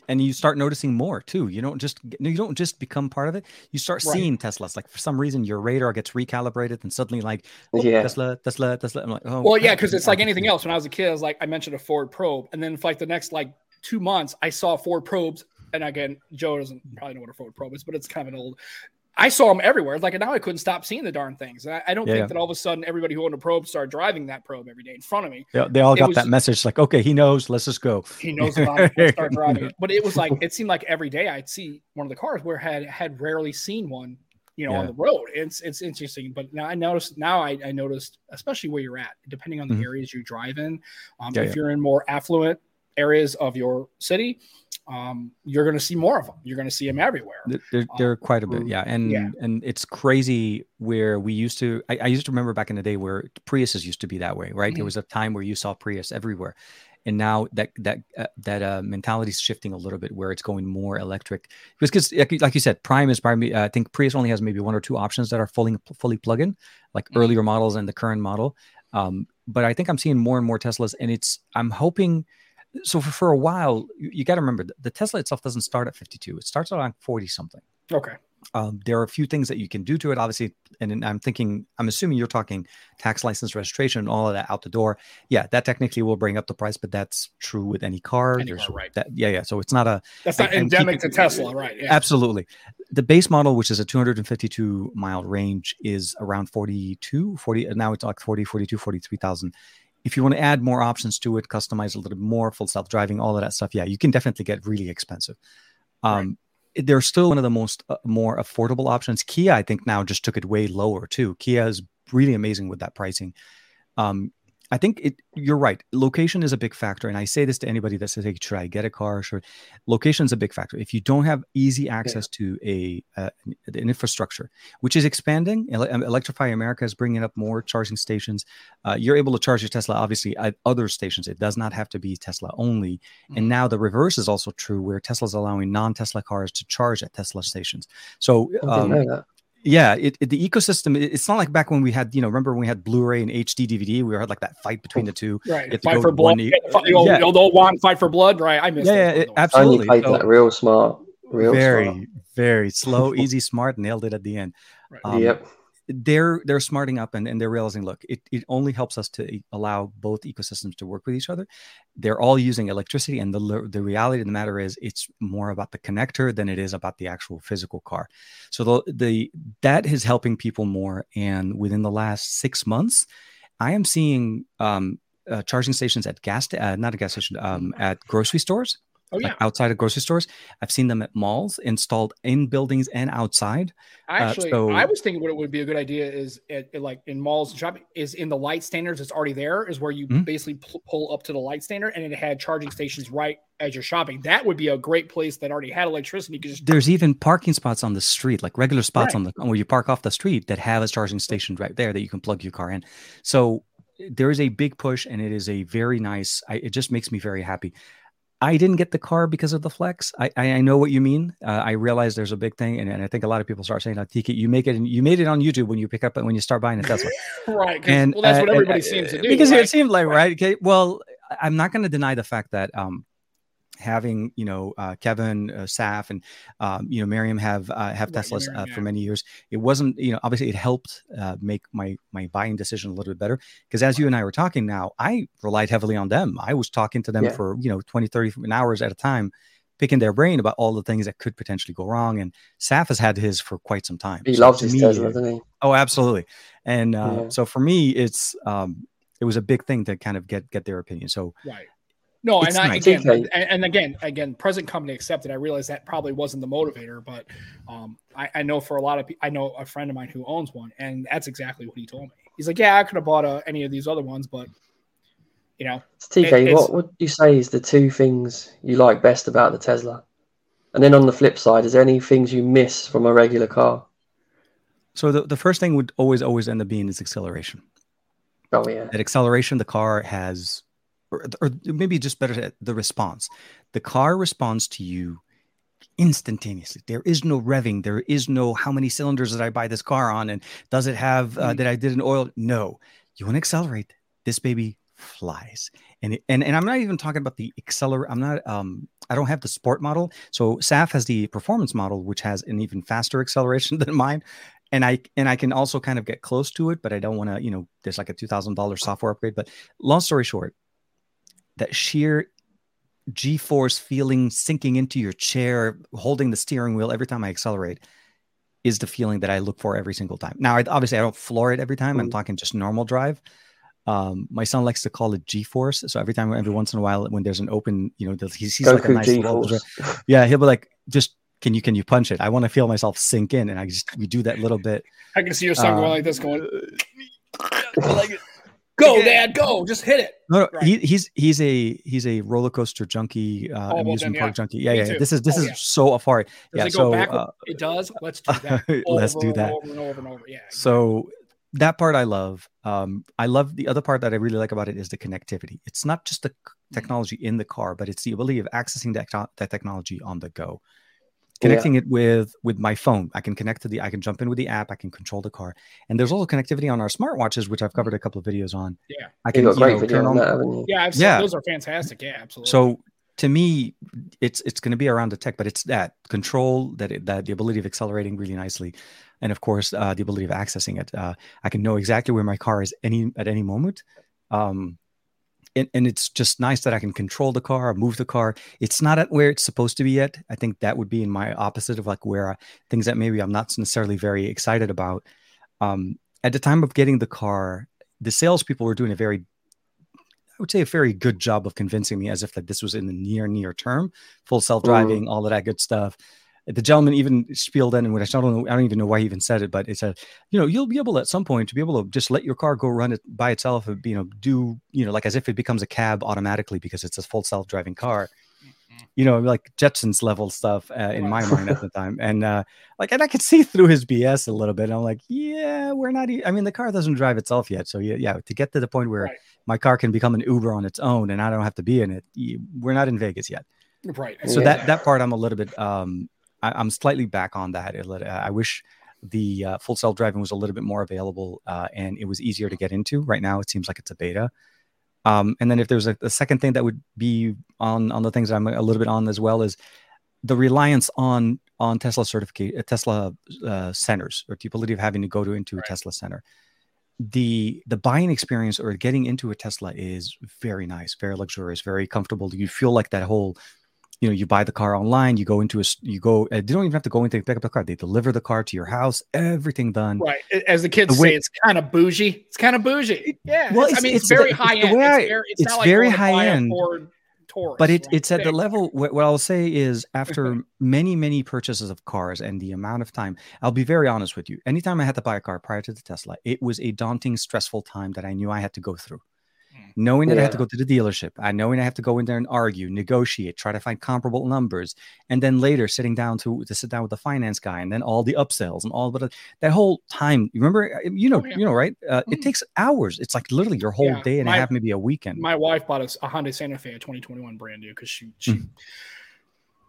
Speaker 2: and you start noticing more too. You don't just you don't just become part of it. You start right. seeing Teslas. Like for some reason, your radar gets recalibrated, and suddenly like oh, yeah. Tesla, Tesla, Tesla. I'm like, oh.
Speaker 1: Well, yeah, because it's like anything else. When I was a kid, I was like, I mentioned a Ford Probe, and then for like the next like two months, I saw Ford Probes and again, Joe doesn't probably know what a Ford Probe is, but it's kind of an old. I saw them everywhere. Like now, I couldn't stop seeing the darn things. And I, I don't yeah, think that all of a sudden everybody who owned a probe started driving that probe every day in front of me.
Speaker 2: Yeah, they all got was, that message, like, okay, he knows. Let's just go.
Speaker 1: He knows about it. Let's start *laughs* driving it. But it was like it seemed like every day I'd see one of the cars where I had had rarely seen one you know, yeah. on the road. It's it's interesting. But now I noticed now I, I noticed, especially where you're at, depending on the mm-hmm. areas you drive in. Um, yeah, if you're in more affluent areas of your city, um, you're going to see more of them. You're going to see them everywhere.
Speaker 2: There, there are quite a bit, yeah, and yeah. and it's crazy where we used to. I, I, used to remember back in the day where Priuses used to be that way, right? Mm-hmm. There was a time where you saw Prius everywhere, and now that that uh, that uh, mentality is shifting a little bit, where it's going more electric. Because, like you said, Prime is probably. Uh, I think Prius only has maybe one or two options that are fully fully plug-in, like mm-hmm. earlier models and the current model. Um, but I think I'm seeing more and more Teslas, and it's. I'm hoping so for, for a while, you, you got to remember the Tesla itself doesn't start at 52. It starts around 40 something.
Speaker 1: Okay.
Speaker 2: Um, there are a few things that you can do to it, obviously. And I'm thinking, I'm assuming you're talking tax license registration and all of that out the door. Yeah, that technically will bring up the price, but that's true with any car.
Speaker 1: Any car right.
Speaker 2: That, yeah, yeah. So it's not a.
Speaker 1: That's not endemic to Tesla, right?
Speaker 2: Yeah. Absolutely. The base model, which is a 252 mile range, is around 42, 40. Now it's like 40, 42, 43,000 if you want to add more options to it, customize a little bit more, full self driving, all of that stuff, yeah, you can definitely get really expensive. Um, right. They're still one of the most uh, more affordable options. Kia, I think, now just took it way lower too. Kia is really amazing with that pricing. Um, I think it. You're right. Location is a big factor, and I say this to anybody that says, "Hey, should I get a car?" Sure. Location is a big factor. If you don't have easy access yeah. to a uh, an infrastructure, which is expanding, um, Electrify America is bringing up more charging stations. Uh, you're able to charge your Tesla, obviously, at other stations. It does not have to be Tesla only. Mm-hmm. And now the reverse is also true, where Tesla's allowing non-Tesla cars to charge at Tesla stations. So. Um, yeah it, it, the ecosystem it, it's not like back when we had you know remember when we had blu-ray and hd dvd we had like that fight between the two
Speaker 1: right fight for blood yeah, the old, yeah. old, old fight for blood right i missed
Speaker 2: yeah, yeah absolutely
Speaker 3: so, that real smart real
Speaker 2: very
Speaker 3: smart.
Speaker 2: very slow *laughs* easy smart nailed it at the end
Speaker 3: right. um, yep
Speaker 2: they're they're smarting up and, and they're realizing look it, it only helps us to allow both ecosystems to work with each other. They're all using electricity and the the reality of the matter is it's more about the connector than it is about the actual physical car. So the the that is helping people more and within the last six months i am seeing um, uh, charging stations at gas uh, not a gas station um, at grocery stores Oh, yeah. Like outside of grocery stores. I've seen them at malls installed in buildings and outside.
Speaker 1: Uh, Actually, uh, so, I was thinking what it would be a good idea is at, at like in malls and shopping is in the light standards that's already there is where you mm-hmm. basically p- pull up to the light standard and it had charging stations right as you're shopping. That would be a great place that already had electricity.
Speaker 2: Just... There's even parking spots on the street, like regular spots right. on the where you park off the street that have a charging station right there that you can plug your car in. So there is a big push and it is a very nice I, it just makes me very happy I didn't get the car because of the flex. I I, know what you mean. Uh, I realize there's a big thing, and, and I think a lot of people start saying, "Now, TK, you make it, and you made it on YouTube when you pick up when you start buying a Tesla." *laughs*
Speaker 1: right. And well, that's what uh, everybody uh, seems to do.
Speaker 2: Because right? it seemed like right. Okay. Well, I'm not going to deny the fact that um, having you know uh, Kevin uh, Saf and um, you know Miriam have uh, have right, Teslas Miriam, uh, for many years. It wasn't you know obviously it helped uh, make my my buying decision a little bit better because as you and I were talking now, I relied heavily on them. I was talking to them yeah. for you know 20, 30 hours at a time. Picking their brain about all the things that could potentially go wrong, and Saf has had his for quite some time.
Speaker 3: He so loves his me, Tesla, doesn't he?
Speaker 2: Oh, absolutely. And uh, yeah. so for me, it's um, it was a big thing to kind of get get their opinion. So
Speaker 1: right no, and I, again, and, and, again, again, present company accepted. I realize that probably wasn't the motivator, but um, I, I, know for a lot of people, I know a friend of mine who owns one, and that's exactly what he told me. He's like, "Yeah, I could have bought uh, any of these other ones, but you know."
Speaker 3: TK, it, what would you say is the two things you like best about the Tesla? And then on the flip side, is there any things you miss from a regular car?
Speaker 2: So the, the first thing would always always end up being is acceleration.
Speaker 3: Oh yeah.
Speaker 2: That acceleration the car has or, or maybe just better the response. The car responds to you instantaneously. There is no revving. There is no how many cylinders did I buy this car on, and does it have uh, that I did an oil? No, you want to accelerate. This baby flies, and it, and and I'm not even talking about the accelerate. I'm not. Um, I don't have the sport model. So SAF has the performance model, which has an even faster acceleration *laughs* than mine. And I and I can also kind of get close to it, but I don't want to, you know, there's like a two thousand dollars software upgrade. But long story short, that sheer g-force feeling sinking into your chair holding the steering wheel every time i accelerate is the feeling that i look for every single time. Now obviously i don't floor it every time. I'm mm-hmm. talking just normal drive. Um, my son likes to call it g-force. So every time every once in a while when there's an open you know he sees like a nice little, yeah he'll be like just can you can you punch it? I want to feel myself sink in and i just we do that little bit.
Speaker 1: I can see your son going like this going *laughs* like Go, Dad, go! Just hit it.
Speaker 2: No, no right. he, he's he's a he's a roller coaster junkie, uh, oh, amusement well then, park yeah. junkie. Yeah, Me yeah. Too. This is this oh, is yeah. so far. Does yeah, so
Speaker 1: uh, it does. Let's do that. *laughs*
Speaker 2: let's do that. Over and over and over. Yeah. Exactly. So that part I love. Um, I love the other part that I really like about it is the connectivity. It's not just the technology in the car, but it's the ability of accessing that, that technology on the go connecting yeah. it with with my phone. I can connect to the i can jump in with the app i can control the car and there's also connectivity on our smartwatches which i've covered a couple of videos on.
Speaker 1: Yeah.
Speaker 2: I can you
Speaker 3: know, turn on, that,
Speaker 1: yeah I've yeah. those are fantastic. Yeah absolutely.
Speaker 2: So to me it's it's going to be around the tech but it's that control that it, that the ability of accelerating really nicely and of course uh, the ability of accessing it. Uh, i can know exactly where my car is any at any moment. Um, and, and it's just nice that I can control the car, move the car. It's not at where it's supposed to be yet. I think that would be in my opposite of like where I, things that maybe I'm not necessarily very excited about. Um, at the time of getting the car, the salespeople were doing a very I would say a very good job of convincing me as if like this was in the near near term, full self driving, mm. all of that good stuff the gentleman even spieled in, and which I don't know, I don't even know why he even said it, but it said, you know, you'll be able at some point to be able to just let your car go run it by itself, and, you know, do, you know, like as if it becomes a cab automatically because it's a full self driving car, mm-hmm. you know, like Jetsons level stuff uh, in my mind at the *laughs* time. And uh, like, and I could see through his BS a little bit. I'm like, yeah, we're not, e-. I mean, the car doesn't drive itself yet. So yeah, yeah, to get to the point where right. my car can become an Uber on its own and I don't have to be in it, we're not in Vegas yet.
Speaker 1: Right.
Speaker 2: So yeah. that, that part I'm a little bit, um, I, am slightly back on that. I wish the uh, full self driving was a little bit more available uh, and it was easier to get into. Right now, it seems like it's a beta. Um, and then if there's a, a, second thing that would be on on the things that I'm a little bit on as well is the reliance on on Tesla certificate, uh, Tesla uh, centers, or the ability of having to go to into right. a Tesla center. The the buying experience or getting into a Tesla is very nice, very luxurious, very comfortable. You feel like that whole you know you buy the car online you go into a you go uh, you don't even have to go into pick up the car they deliver the car to your house everything done.
Speaker 1: Right as the kids the way, say it's kind of bougie it's kind of bougie yeah well i mean it's, it's very the, high end
Speaker 2: I, it's very, it's, it's very like high end Taurus, but it, right? it's at the level what, what i'll say is *laughs* after many many purchases of cars and the amount of time i'll be very honest with you anytime i had to buy a car prior to the tesla it was a daunting stressful time that i knew i had to go through knowing that yeah. I have to go to the dealership, I knowing I have to go in there and argue, negotiate, try to find comparable numbers, and then later sitting down to to sit down with the finance guy, and then all the upsells and all but that whole time. You remember, uh, you know, oh, yeah. you know, right? Uh, mm-hmm. It takes hours. It's like literally your whole yeah. day and my, a half, maybe a weekend.
Speaker 1: My wife bought a, a Honda Santa Fe, a 2021 brand new, because she she. Mm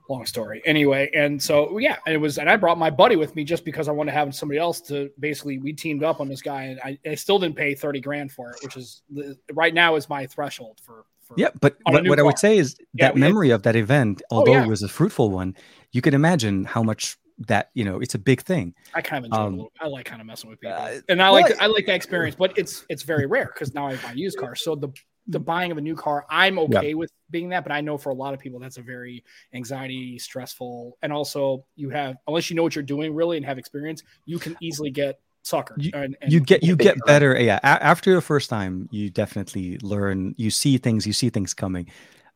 Speaker 1: long story. Anyway and so yeah it was and i brought my buddy with me just because i wanted to have somebody else to basically we teamed up on this guy and i, I still didn't pay 30 grand for it which is the, right now is my threshold for, for
Speaker 2: yeah but what, what i would say is yeah, that memory had, of that event oh, although oh, yeah. it was a fruitful one you can imagine how much that you know it's a big thing.
Speaker 1: I kind of enjoy um, it i like kind of messing with people. uh, and i like well, i like that experience but it's it's very rare because now i buy used cars so the the buying of a new car, I'm okay with being that, but I know for a lot of people that's a very anxiety, stressful, and also you have unless you know what you're doing really and have experience, you can easily get suckered.
Speaker 2: You,
Speaker 1: and,
Speaker 2: and you get you get better, yeah. A- after the first time, you definitely learn. You see things, you see things coming.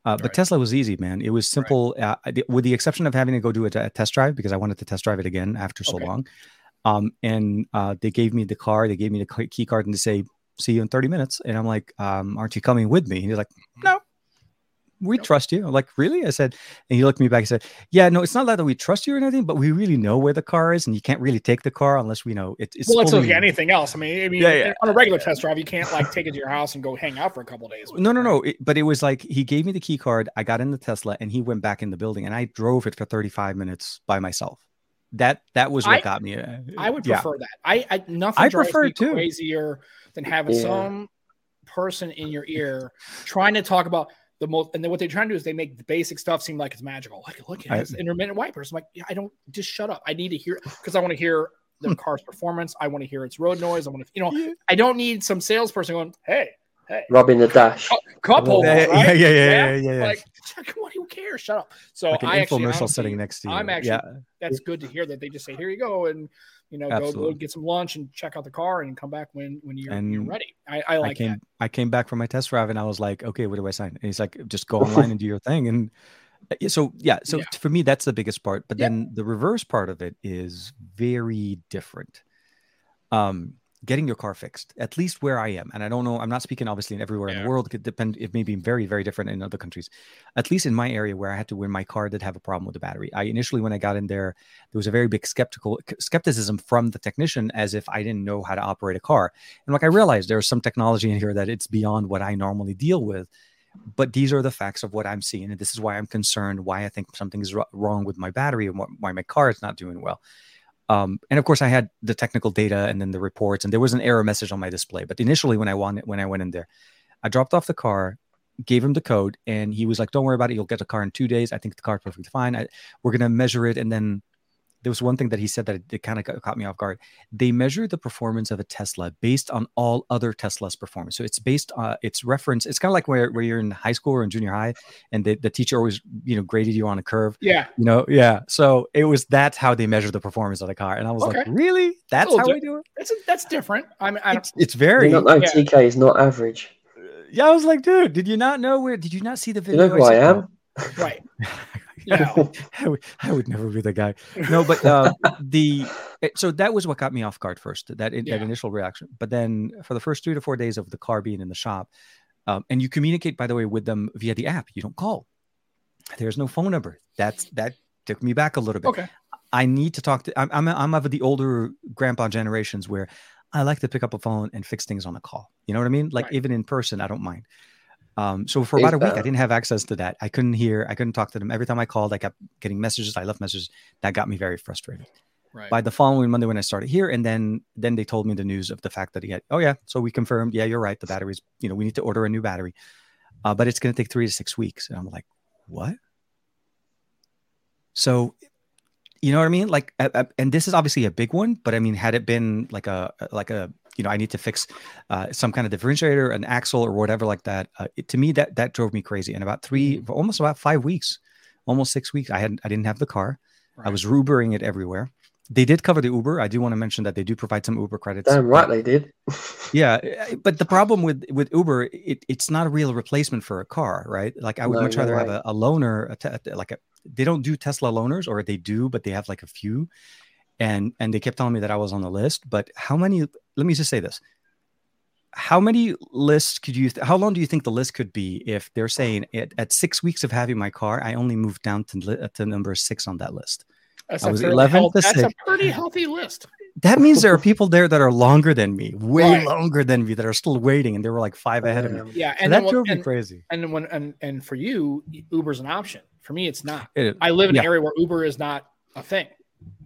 Speaker 2: Uh, but right. Tesla was easy, man. It was simple, right. uh, with the exception of having to go do a, a, test drive because I wanted to test drive it again after so okay. long. Um, and uh, they gave me the car, they gave me the key card, and they say see you in 30 minutes. And I'm like, um, aren't you coming with me? And he's like, no, we trust you. I'm like, really? I said, and he looked me back and said, yeah, no, it's not that we trust you or anything, but we really know where the car is and you can't really take the car unless we know it, it's.
Speaker 1: Well, it's like anything else. I mean, I mean, yeah, yeah. on a regular test drive, you can't like take it to your house and go hang out for a couple days.
Speaker 2: No, no, no. It, but it was like, he gave me the key card. I got in the Tesla and he went back in the building and I drove it for 35 minutes by myself. That, that was what I, got me. Uh,
Speaker 1: I would prefer yeah. that. I, I nothing I prefer it too. crazier than having yeah. some person in your ear trying to talk about the most and then what they're trying to do is they make the basic stuff seem like it's magical. Like look at this intermittent wipers. I'm like yeah, i don't just shut up. I need to hear because i want to hear the hmm. car's performance. I want to hear its road noise. I want to you know i don't need some salesperson going hey hey
Speaker 3: rubbing the dash
Speaker 1: couple
Speaker 2: yeah, right? yeah, yeah, yeah, yeah, yeah,
Speaker 1: like what who cares shut up so
Speaker 2: like
Speaker 1: i
Speaker 2: actually infomercial sitting next to you
Speaker 1: i'm actually yeah. that's good to hear that they just say here you go and you know, go, go, get some lunch and check out the car and come back when when you're, and you're ready. I, I like
Speaker 2: I came,
Speaker 1: that.
Speaker 2: I came back from my test drive and I was like, okay, what do I sign? And he's like, just go online and do your thing. And uh, so yeah, so yeah. for me that's the biggest part. But yeah. then the reverse part of it is very different. Um, getting your car fixed, at least where I am. And I don't know, I'm not speaking obviously in everywhere yeah. in the world. It could depend, it may be very, very different in other countries. At least in my area where I had to win my car did have a problem with the battery. I initially, when I got in there, there was a very big skeptical skepticism from the technician as if I didn't know how to operate a car. And like I realized there's some technology in here that it's beyond what I normally deal with. But these are the facts of what I'm seeing. And this is why I'm concerned, why I think something is wrong with my battery and why my car is not doing well. Um, and of course, I had the technical data and then the reports, and there was an error message on my display. But initially, when I wanted, when I went in there, I dropped off the car, gave him the code, and he was like, "Don't worry about it. You'll get the car in two days. I think the car is perfectly fine. I, we're gonna measure it, and then there was one thing that he said that it, it kind of caught me off guard. They measure the performance of a Tesla based on all other Tesla's performance. So it's based on uh, its reference. It's kind of like where, where you're in high school or in junior high, and the, the teacher always you know graded you on a curve.
Speaker 1: Yeah,
Speaker 2: you know, yeah. So it was that's how they measure the performance of the car, and I was okay. like, really? That's how di- we do it?
Speaker 1: That's that's different. I mean, I
Speaker 2: it's, it's, very.
Speaker 3: You know, yeah. TK is not average.
Speaker 2: Yeah, I was like, dude, did you not know where? Did you not see the video?
Speaker 3: You know who I, I am?
Speaker 1: Right. *laughs*
Speaker 2: Yeah. *laughs* I, would, I would never be the guy. No, but uh, the so that was what got me off guard first. That yeah. that initial reaction. But then for the first three to four days of the car being in the shop, um, and you communicate by the way with them via the app. You don't call. There's no phone number. That's that took me back a little bit.
Speaker 1: Okay.
Speaker 2: I need to talk to. I'm I'm, I'm of the older grandpa generations where I like to pick up a phone and fix things on a call. You know what I mean? Like right. even in person, I don't mind. Um, so for about a week, I didn't have access to that. I couldn't hear, I couldn't talk to them. Every time I called, I kept getting messages. I left messages. That got me very frustrated. Right. By the following Monday, when I started here, and then then they told me the news of the fact that he had. Oh yeah, so we confirmed. Yeah, you're right. The batteries. You know, we need to order a new battery, uh, but it's going to take three to six weeks. And I'm like, what? So, you know what I mean? Like, and this is obviously a big one, but I mean, had it been like a like a you know, I need to fix uh, some kind of differentiator, an axle, or whatever like that. Uh, it, to me, that that drove me crazy. And about three, mm-hmm. almost about five weeks, almost six weeks, I had I didn't have the car. Right. I was Ubering it everywhere. They did cover the Uber. I do want to mention that they do provide some Uber credits.
Speaker 3: Damn right they did.
Speaker 2: yeah, eh, but the *laughs* problem with with Uber, it, it's not a real replacement for a car, right? Like I would no, much rather have a, a loaner, a like a. They don't do Tesla loaners, or they do, but they have like a few, and and they kept telling me that I was on the list. But how many? Let me just say this: how many lists could you? Th- how long do you think the list could be if they're saying at, at six weeks of having my car, I only moved down to li- to number six on that list?
Speaker 1: That's I was 11th. That's a pretty healthy list.
Speaker 2: That means there are people there that are longer than me, way right. longer than me, that are still waiting, and they were like five ahead of
Speaker 1: me. Yeah,
Speaker 2: and
Speaker 1: that
Speaker 2: drove
Speaker 1: and,
Speaker 2: me crazy.
Speaker 1: And when and and for you, Uber's an option. For me, it's not. It, I live in yeah. an area where Uber is not a thing.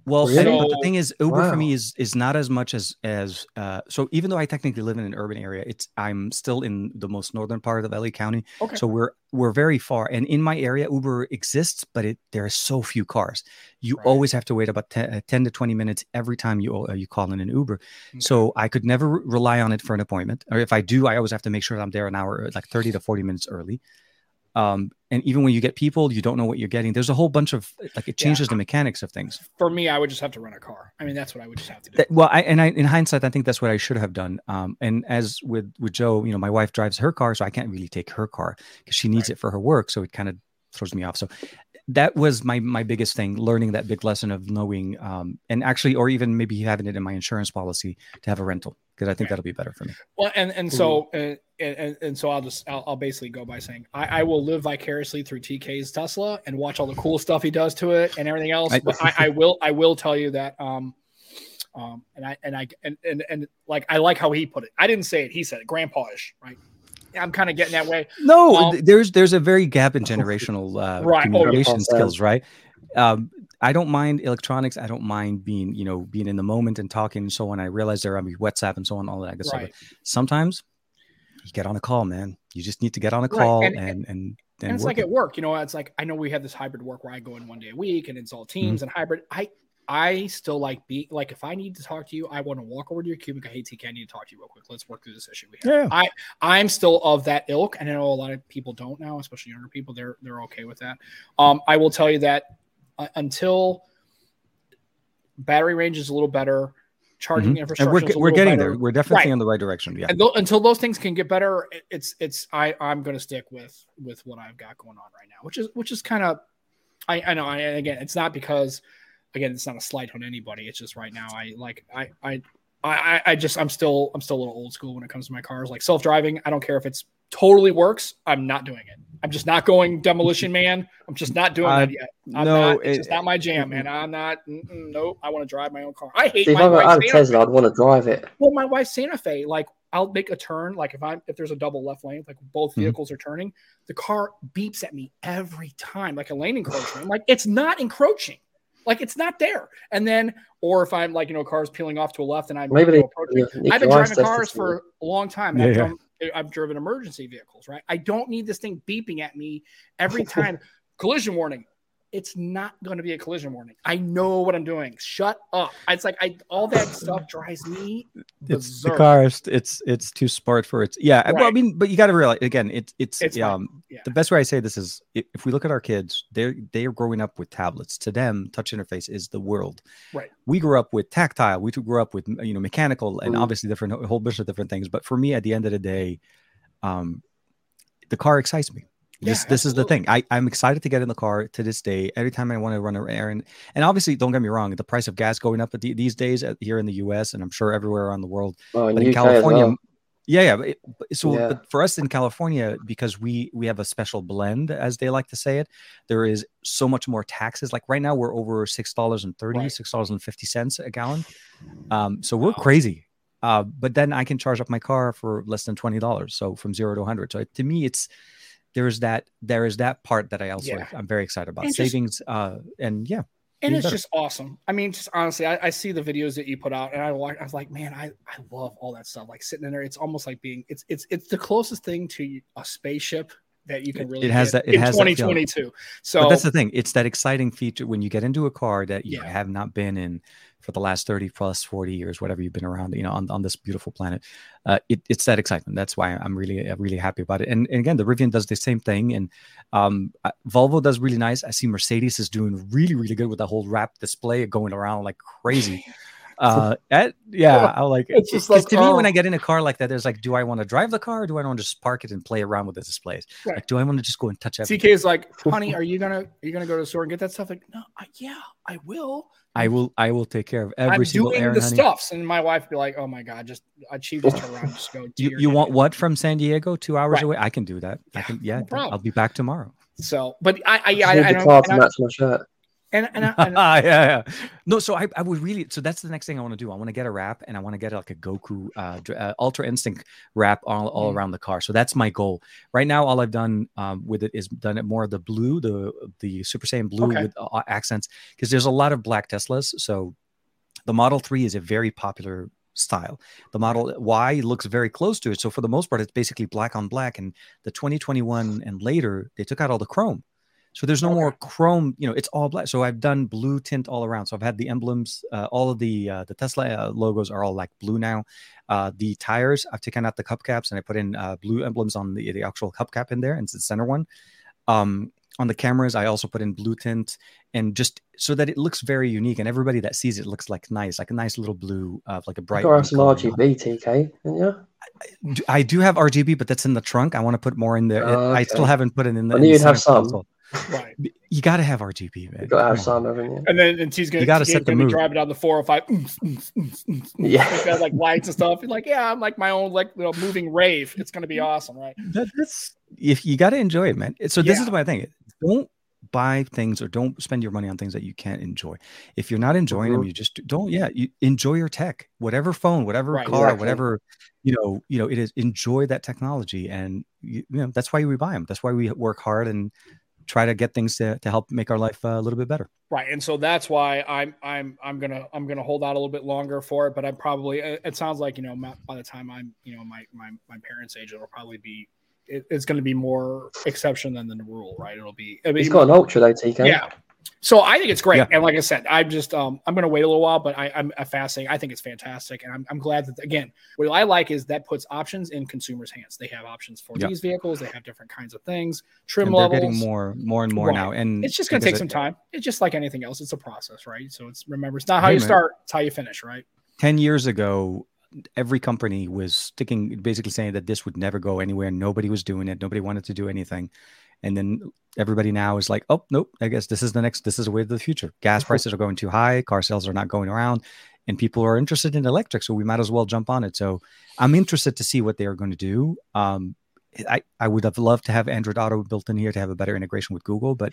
Speaker 2: Well, really? but the thing is, Uber wow. for me is is not as much as as uh, so. Even though I technically live in an urban area, it's I'm still in the most northern part of LA County. Okay. So we're we're very far, and in my area, Uber exists, but it there are so few cars. You right. always have to wait about 10, uh, 10, to twenty minutes every time you uh, you call in an Uber. Okay. So I could never rely on it for an appointment, or if I do, I always have to make sure I'm there an hour, like thirty to forty minutes early. Um, and even when you get people, you don't know what you're getting. There's a whole bunch of like it changes yeah. the mechanics of things.
Speaker 1: For me, I would just have to rent a car. I mean, that's what I would just have to do.
Speaker 2: That, well, I and I in hindsight, I think that's what I should have done. Um, and as with with Joe, you know, my wife drives her car, so I can't really take her car because she needs right. it for her work. So it kind of throws me off. So that was my my biggest thing, learning that big lesson of knowing, um, and actually, or even maybe having it in my insurance policy to have a rental because I think that'll be better for me.
Speaker 1: Well, and and so uh, and, and so I'll just I'll, I'll basically go by saying I, I, will live vicariously through TK's Tesla and watch all the cool stuff he does to it and everything else. But I, I will I will tell you that um um and I and I and, and and like I like how he put it. I didn't say it. He said it. Grandpa-ish, right? I'm kind of getting that way.
Speaker 2: No, um, there's there's a very gap in generational uh, *laughs* right. communication oh, skills, right? Um, I don't mind electronics. I don't mind being, you know, being in the moment and talking and so on. I realize there are WhatsApp and so on, all that good right. stuff. Sometimes you get on a call, man. You just need to get on a call right. and, and, and, and,
Speaker 1: and it's like it. at work, you know, it's like, I know we have this hybrid work where I go in one day a week and it's all teams mm-hmm. and hybrid. I, I still like being like if I need to talk to you, I want to walk over to your cubicle. Hey TK, I need to talk to you real quick. Let's work through this issue. We have. Yeah. I I'm still of that ilk, and I know a lot of people don't now, especially younger people. They're they're okay with that. Um, I will tell you that uh, until battery range is a little better, charging mm-hmm. infrastructure.
Speaker 2: And we're, we're getting better. there. We're definitely right. in the right direction. Yeah.
Speaker 1: Th- until those things can get better, it's it's I I'm going to stick with with what I've got going on right now, which is which is kind of I I know. I, again, it's not because again it's not a slight on anybody. It's just right now I like I I. I, I just I'm still I'm still a little old school when it comes to my cars. Like self driving, I don't care if it's totally works. I'm not doing it. I'm just not going demolition *laughs* man. I'm just not doing uh, that yet. I'm no, not, it's it, not my jam, man. I'm not. Nope. I want to drive my own car. I hate. See, my
Speaker 3: if I had a Tesla, I'd want to drive it.
Speaker 1: Well, my wife's Santa Fe, like I'll make a turn. Like if I'm if there's a double left lane, like both mm-hmm. vehicles mm-hmm. are turning, the car beeps at me every time, like a lane encroachment. I'm like it's not encroaching. Like it's not there. And then, or if I'm like, you know, cars peeling off to a left and I'm maybe they, I've been driving cars for a long time. Yeah, yeah. I've driven emergency vehicles, right? I don't need this thing beeping at me every *laughs* time. collision warning. It's not going to be a collision warning. I know what I'm doing. Shut up. It's like I all that stuff *sighs* drives me.
Speaker 2: It's the car. It's it's too smart for it. Yeah. Right. Well, I mean, but you got to realize again, it's it's, it's um yeah. the best way I say this is if we look at our kids, they're they are growing up with tablets. To them, touch interface is the world.
Speaker 1: Right.
Speaker 2: We grew up with tactile. We grew up with you know mechanical and obviously different a whole bunch of different things. But for me, at the end of the day, um, the car excites me. This yeah, this is the thing. I, I'm excited to get in the car to this day. Every time I want to run an errand, and obviously, don't get me wrong, the price of gas going up these days here in the U.S. and I'm sure everywhere around the world.
Speaker 3: Oh, but in California, well.
Speaker 2: yeah, yeah. So yeah. for us in California, because we we have a special blend, as they like to say it, there is so much more taxes. Like right now, we're over six dollars and thirty, six dollars and fifty cents a gallon. *sighs* Um, so we're wow. crazy. Uh, but then I can charge up my car for less than twenty dollars. So from zero to hundred. So to me, it's there's that there is that part that I also yeah. I'm very excited about and savings. Just, uh, and yeah,
Speaker 1: and it's better. just awesome. I mean, just honestly, I, I, see the videos that you put out, and I, watch. I was like, man, I, I love all that stuff. Like sitting in there, it's almost like being it's it's it's the closest thing to a spaceship that you can really
Speaker 2: it has that it
Speaker 1: in
Speaker 2: has
Speaker 1: 2022. So
Speaker 2: but that's the thing. It's that exciting feature when you get into a car that you yeah. have not been in for the last 30 plus 40 years, whatever you've been around, you know, on, on this beautiful planet. Uh, it, it's that excitement. That's why I'm really, really happy about it. And, and again, the Rivian does the same thing. And um, Volvo does really nice. I see Mercedes is doing really, really good with the whole wrap display going around like crazy. *laughs* Uh, at, yeah, *laughs* I like it's just like to oh. me when I get in a car like that, there's like, do I want to drive the car or do I want to just park it and play around with the displays? Right. Like, do I want to just go and touch everything?
Speaker 1: TK is like, honey, *laughs* are you gonna are you gonna go to the store and get that stuff? Like, no, I, yeah, I will.
Speaker 2: I will. I will take care of every
Speaker 1: I'm
Speaker 2: single
Speaker 1: doing
Speaker 2: errand,
Speaker 1: the honey. stuffs, and my wife be like, "Oh my god, just I she just turn around, just go." *laughs*
Speaker 2: you you want what from San Diego? Two hours right. away? I can do that. Yeah, I can. Yeah, no I'll be back tomorrow.
Speaker 1: So, but I I I, I, I,
Speaker 3: I, I match my shirt.
Speaker 1: And, and, I, *laughs*
Speaker 2: and yeah, yeah. No, so I, I would really, so that's the next thing I want to do. I want to get a wrap and I want to get like a Goku uh, uh, Ultra Instinct wrap all, all mm. around the car. So that's my goal. Right now, all I've done um, with it is done it more of the blue, the the Super Saiyan blue okay. with uh, accents, because there's a lot of black Teslas. So the Model 3 is a very popular style. The Model Y looks very close to it. So for the most part, it's basically black on black. And the 2021 and later, they took out all the chrome. So there's no okay. more chrome. You know, it's all black. So I've done blue tint all around. So I've had the emblems. Uh, all of the uh, the Tesla uh, logos are all like blue now. Uh, the tires, I've taken out the cup caps and I put in uh, blue emblems on the the actual cup cap in there, and it's the center one. Um, on the cameras, I also put in blue tint and just so that it looks very unique, and everybody that sees it looks like nice, like a nice little blue, uh, like a bright.
Speaker 3: Or some RGB, TK, yeah.
Speaker 2: I, I do have RGB, but that's in the trunk. I want to put more in there. okay. I still haven't put it in the.
Speaker 3: I knew you'd have some. Console.
Speaker 2: Right. You got to have RGB, man.
Speaker 3: You got to have some, haven't?
Speaker 1: And then and she's gonna, you got to set the mood. Drive it down the 405. *laughs*
Speaker 3: yeah.
Speaker 1: Like, got, like lights and stuff. You're like, yeah, I'm like my own like little moving rave. It's gonna be awesome, right?
Speaker 2: That, that's if you got to enjoy it, man. So this yeah. is my thing. Don't buy things or don't spend your money on things that you can't enjoy. If you're not enjoying mm-hmm. them, you just don't. Yeah, you enjoy your tech, whatever phone, whatever right, car, exactly. whatever you know. You know, it is enjoy that technology, and you, you know that's why we buy them. That's why we work hard and try to get things to, to help make our life uh, a little bit better.
Speaker 1: Right. And so that's why I'm, I'm, I'm going to, I'm going to hold out a little bit longer for it, but I'm probably, it sounds like, you know, by the time I'm, you know, my, my, my parents age, it'll probably be, it, it's going to be more exception than the rule, right? It'll be, I mean,
Speaker 3: he's got an ultra though, TK.
Speaker 1: Yeah. So I think it's great, yeah. and like I said, I'm just um, I'm going to wait a little while, but I, am a fascinating. I think it's fantastic, and I'm, I'm glad that again, what I like is that puts options in consumers' hands. They have options for these vehicles. They have different kinds of things, trim
Speaker 2: and
Speaker 1: levels.
Speaker 2: They're getting more, more and more right. now, and
Speaker 1: it's just going to take some time. It's just like anything else. It's a process, right? So it's remember, it's not how you man. start; it's how you finish, right?
Speaker 2: Ten years ago, every company was sticking, basically saying that this would never go anywhere. Nobody was doing it. Nobody wanted to do anything and then everybody now is like, oh nope, I guess this is the next. This is the way of the future. Gas prices are going too high. Car sales are not going around, and people are interested in electric, so we might as well jump on it. So I'm interested to see what they are going to do. Um, I, I would have loved to have Android Auto built in here to have a better integration with Google, but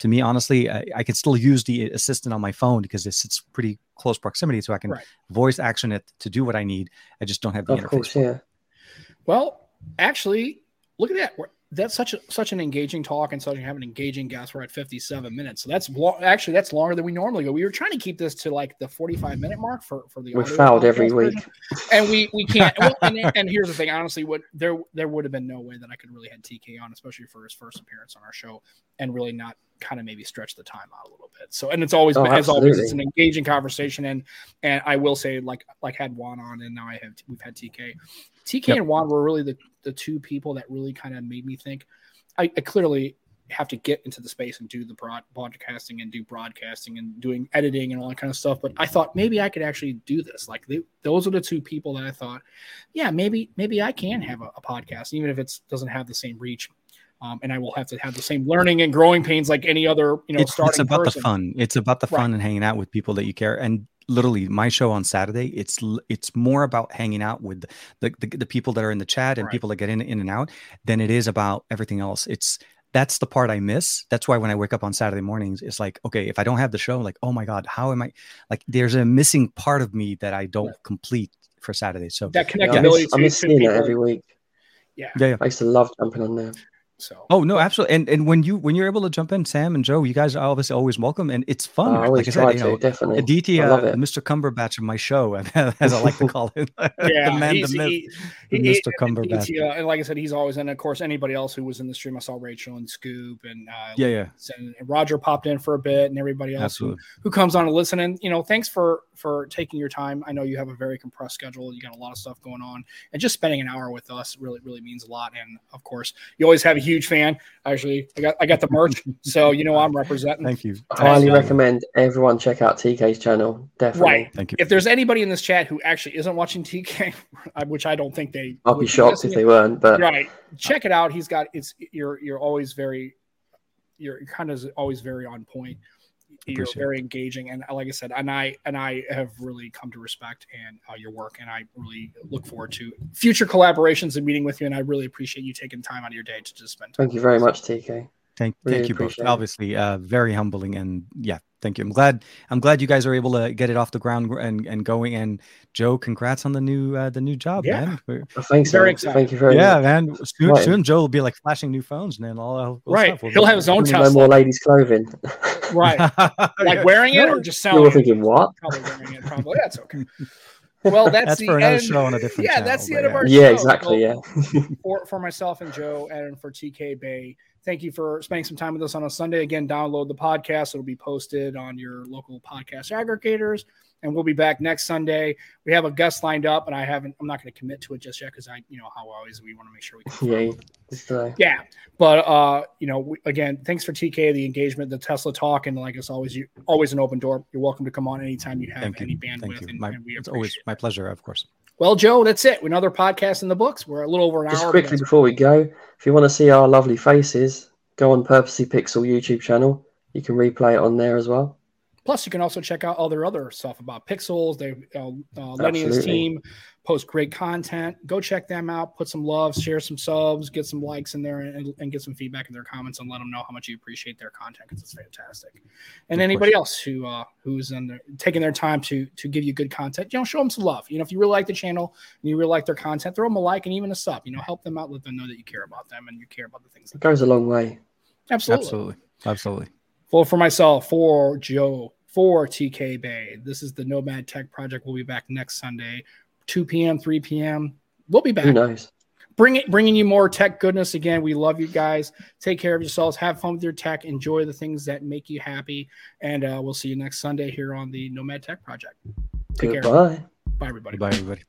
Speaker 2: to me, honestly, I, I can still use the assistant on my phone because it sits pretty close proximity, so I can right. voice action it to do what I need. I just don't have the of interface. Course,
Speaker 3: yeah.
Speaker 1: Well, actually, look at that. We're that's such a, such an engaging talk and such have an engaging guest. We're at 57 minutes, so that's lo- actually that's longer than we normally go. We were trying to keep this to like the 45 minute mark for for the.
Speaker 3: We fouled every week,
Speaker 1: and we we can't. well, and, *laughs* and, here's the thing, honestly, what there there would have been no way that I could really had TK on, especially for his first appearance on our show, and really not kind of maybe stretch the time out a little bit. So, and it's always oh, as always, it's an engaging conversation, and and I will say like like had Juan on, and now I have we've had TK. TK yep. and Juan were really the, the two people that really kind of made me think. I, I, clearly have to get into the space and do the broad, broadcasting and do broadcasting and doing editing and all that kind of stuff. But I thought maybe I could actually do this. Like they, those are the two people that I thought, yeah, maybe maybe I can have a, a podcast, even if it doesn't have the same reach. Um, and I will have to have the same learning and growing pains like any other, you know,
Speaker 2: it's, it's about person. the fun. It's about the fun right. and hanging out with people that you care. And literally my show on Saturday, it's it's more about hanging out with the the, the people that are in the chat and right. people that get in in and out than it is about everything else. It's that's the part I miss. That's why when I wake up on Saturday mornings, it's like, okay, if I don't have the show, like, oh my God, how am I like there's a missing part of me that I don't complete for Saturday. So
Speaker 1: that connectability.
Speaker 3: Yeah, I'm, I miss seeing it every week.
Speaker 1: Yeah. yeah.
Speaker 3: I used to love jumping on there.
Speaker 1: So
Speaker 2: oh no, absolutely. And and when you when you're able to jump in, Sam and Joe, you guys are obviously always welcome, and it's fun.
Speaker 3: Oh, I always like I said, try you know, to, definitely.
Speaker 2: Aditi, uh, Mr. Cumberbatch of my show, *laughs* as I like to call it. *laughs*
Speaker 1: yeah, the man, the myth, he, he, Mr. Cumberbatch. uh, and like I said, he's always in. Of course, anybody else who was in the stream, I saw Rachel and Scoop, and uh,
Speaker 2: yeah, yeah.
Speaker 1: And Roger popped in for a bit, and everybody else who, who comes on to listen. And you know, thanks for for taking your time. I know you have a very compressed schedule. You got a lot of stuff going on, and just spending an hour with us really really means a lot. And of course, you always have a huge fan. Actually, I got I got the merch, *laughs* so you know I'm representing.
Speaker 2: Thank you.
Speaker 3: I highly recommend everyone check out TK's channel. Definitely.
Speaker 1: Right. Thank you. If there's anybody in this chat who actually isn't watching TK, *laughs* which I don't think they,
Speaker 3: I'll be shocked if they weren't. But
Speaker 1: right, check it out. He's got it's you're you're always very you're kind of always very on point you're very engaging. And like i said and i and i have really come to respect and uh, your work and i really look forward to future collaborations and meeting with you and i really appreciate you taking time out of your day to just spend
Speaker 3: time thank you very much tk
Speaker 2: thank, really thank you both. obviously uh, very humbling and yeah thank you i'm glad i'm glad you guys are able to get it off the ground and and going and joe congrats on the new uh, the new job yeah. man
Speaker 3: well, thanks very excited. thank you very
Speaker 2: yeah much. man soon, right. soon, joe will be like flashing new phones and then all
Speaker 1: right he'll have his own
Speaker 3: no more ladies clothing *laughs*
Speaker 1: right *laughs* like wearing it or just selling
Speaker 3: you were thinking what
Speaker 1: probably wearing it probably *laughs* that's okay well, that's, that's the for another end. show on a different. Yeah, channel, that's the end
Speaker 3: yeah.
Speaker 1: of our
Speaker 3: yeah, show. exactly. yeah,
Speaker 1: for for myself and Joe, and for TK Bay, thank you for spending some time with us on a Sunday. Again, download the podcast; it'll be posted on your local podcast aggregators and we'll be back next Sunday. We have a guest lined up, and I haven't. I'm not going to commit to it just yet because I, you know, how always we want to make sure we. *laughs*
Speaker 3: yeah,
Speaker 1: yeah. But uh, you know, we, again, thanks for TK the engagement, the Tesla talk, and like it's always, you always an open door. You're welcome to come on anytime you have Thank any you. bandwidth, and,
Speaker 2: my,
Speaker 1: and we
Speaker 2: it's always my pleasure, of course.
Speaker 1: Well, Joe, that's it. Another podcast in the books. We're a little over an
Speaker 3: Just
Speaker 1: hour.
Speaker 3: Just quickly before we go, if you want to see our lovely faces, go on Purposely Pixel YouTube channel. You can replay it on there as well.
Speaker 1: Plus, you can also check out all their other stuff about Pixels. They, uh, uh, Lenny and his team post great content. Go check them out. Put some love, share some subs, get some likes in there, and, and get some feedback in their comments, and let them know how much you appreciate their content because it's fantastic. And of anybody course. else who uh, who's in there, taking their time to to give you good content, you know, show them some love. You know, if you really like the channel and you really like their content, throw them a like and even a sub. You know, help them out, let them know that you care about them and you care about the things.
Speaker 3: It goes a long way.
Speaker 1: Absolutely.
Speaker 2: Absolutely. Absolutely.
Speaker 1: Well, for myself, for Joe, for TK Bay. This is the Nomad Tech Project. We'll be back next Sunday, 2 p.m., 3 p.m. We'll be back.
Speaker 3: Nice.
Speaker 1: Bring it, bringing you more tech goodness again. We love you guys. Take care of yourselves. Have fun with your tech. Enjoy the things that make you happy. And uh, we'll see you next Sunday here on the Nomad Tech Project.
Speaker 3: Take Goodbye. care.
Speaker 1: Bye, everybody.
Speaker 2: Bye, everybody.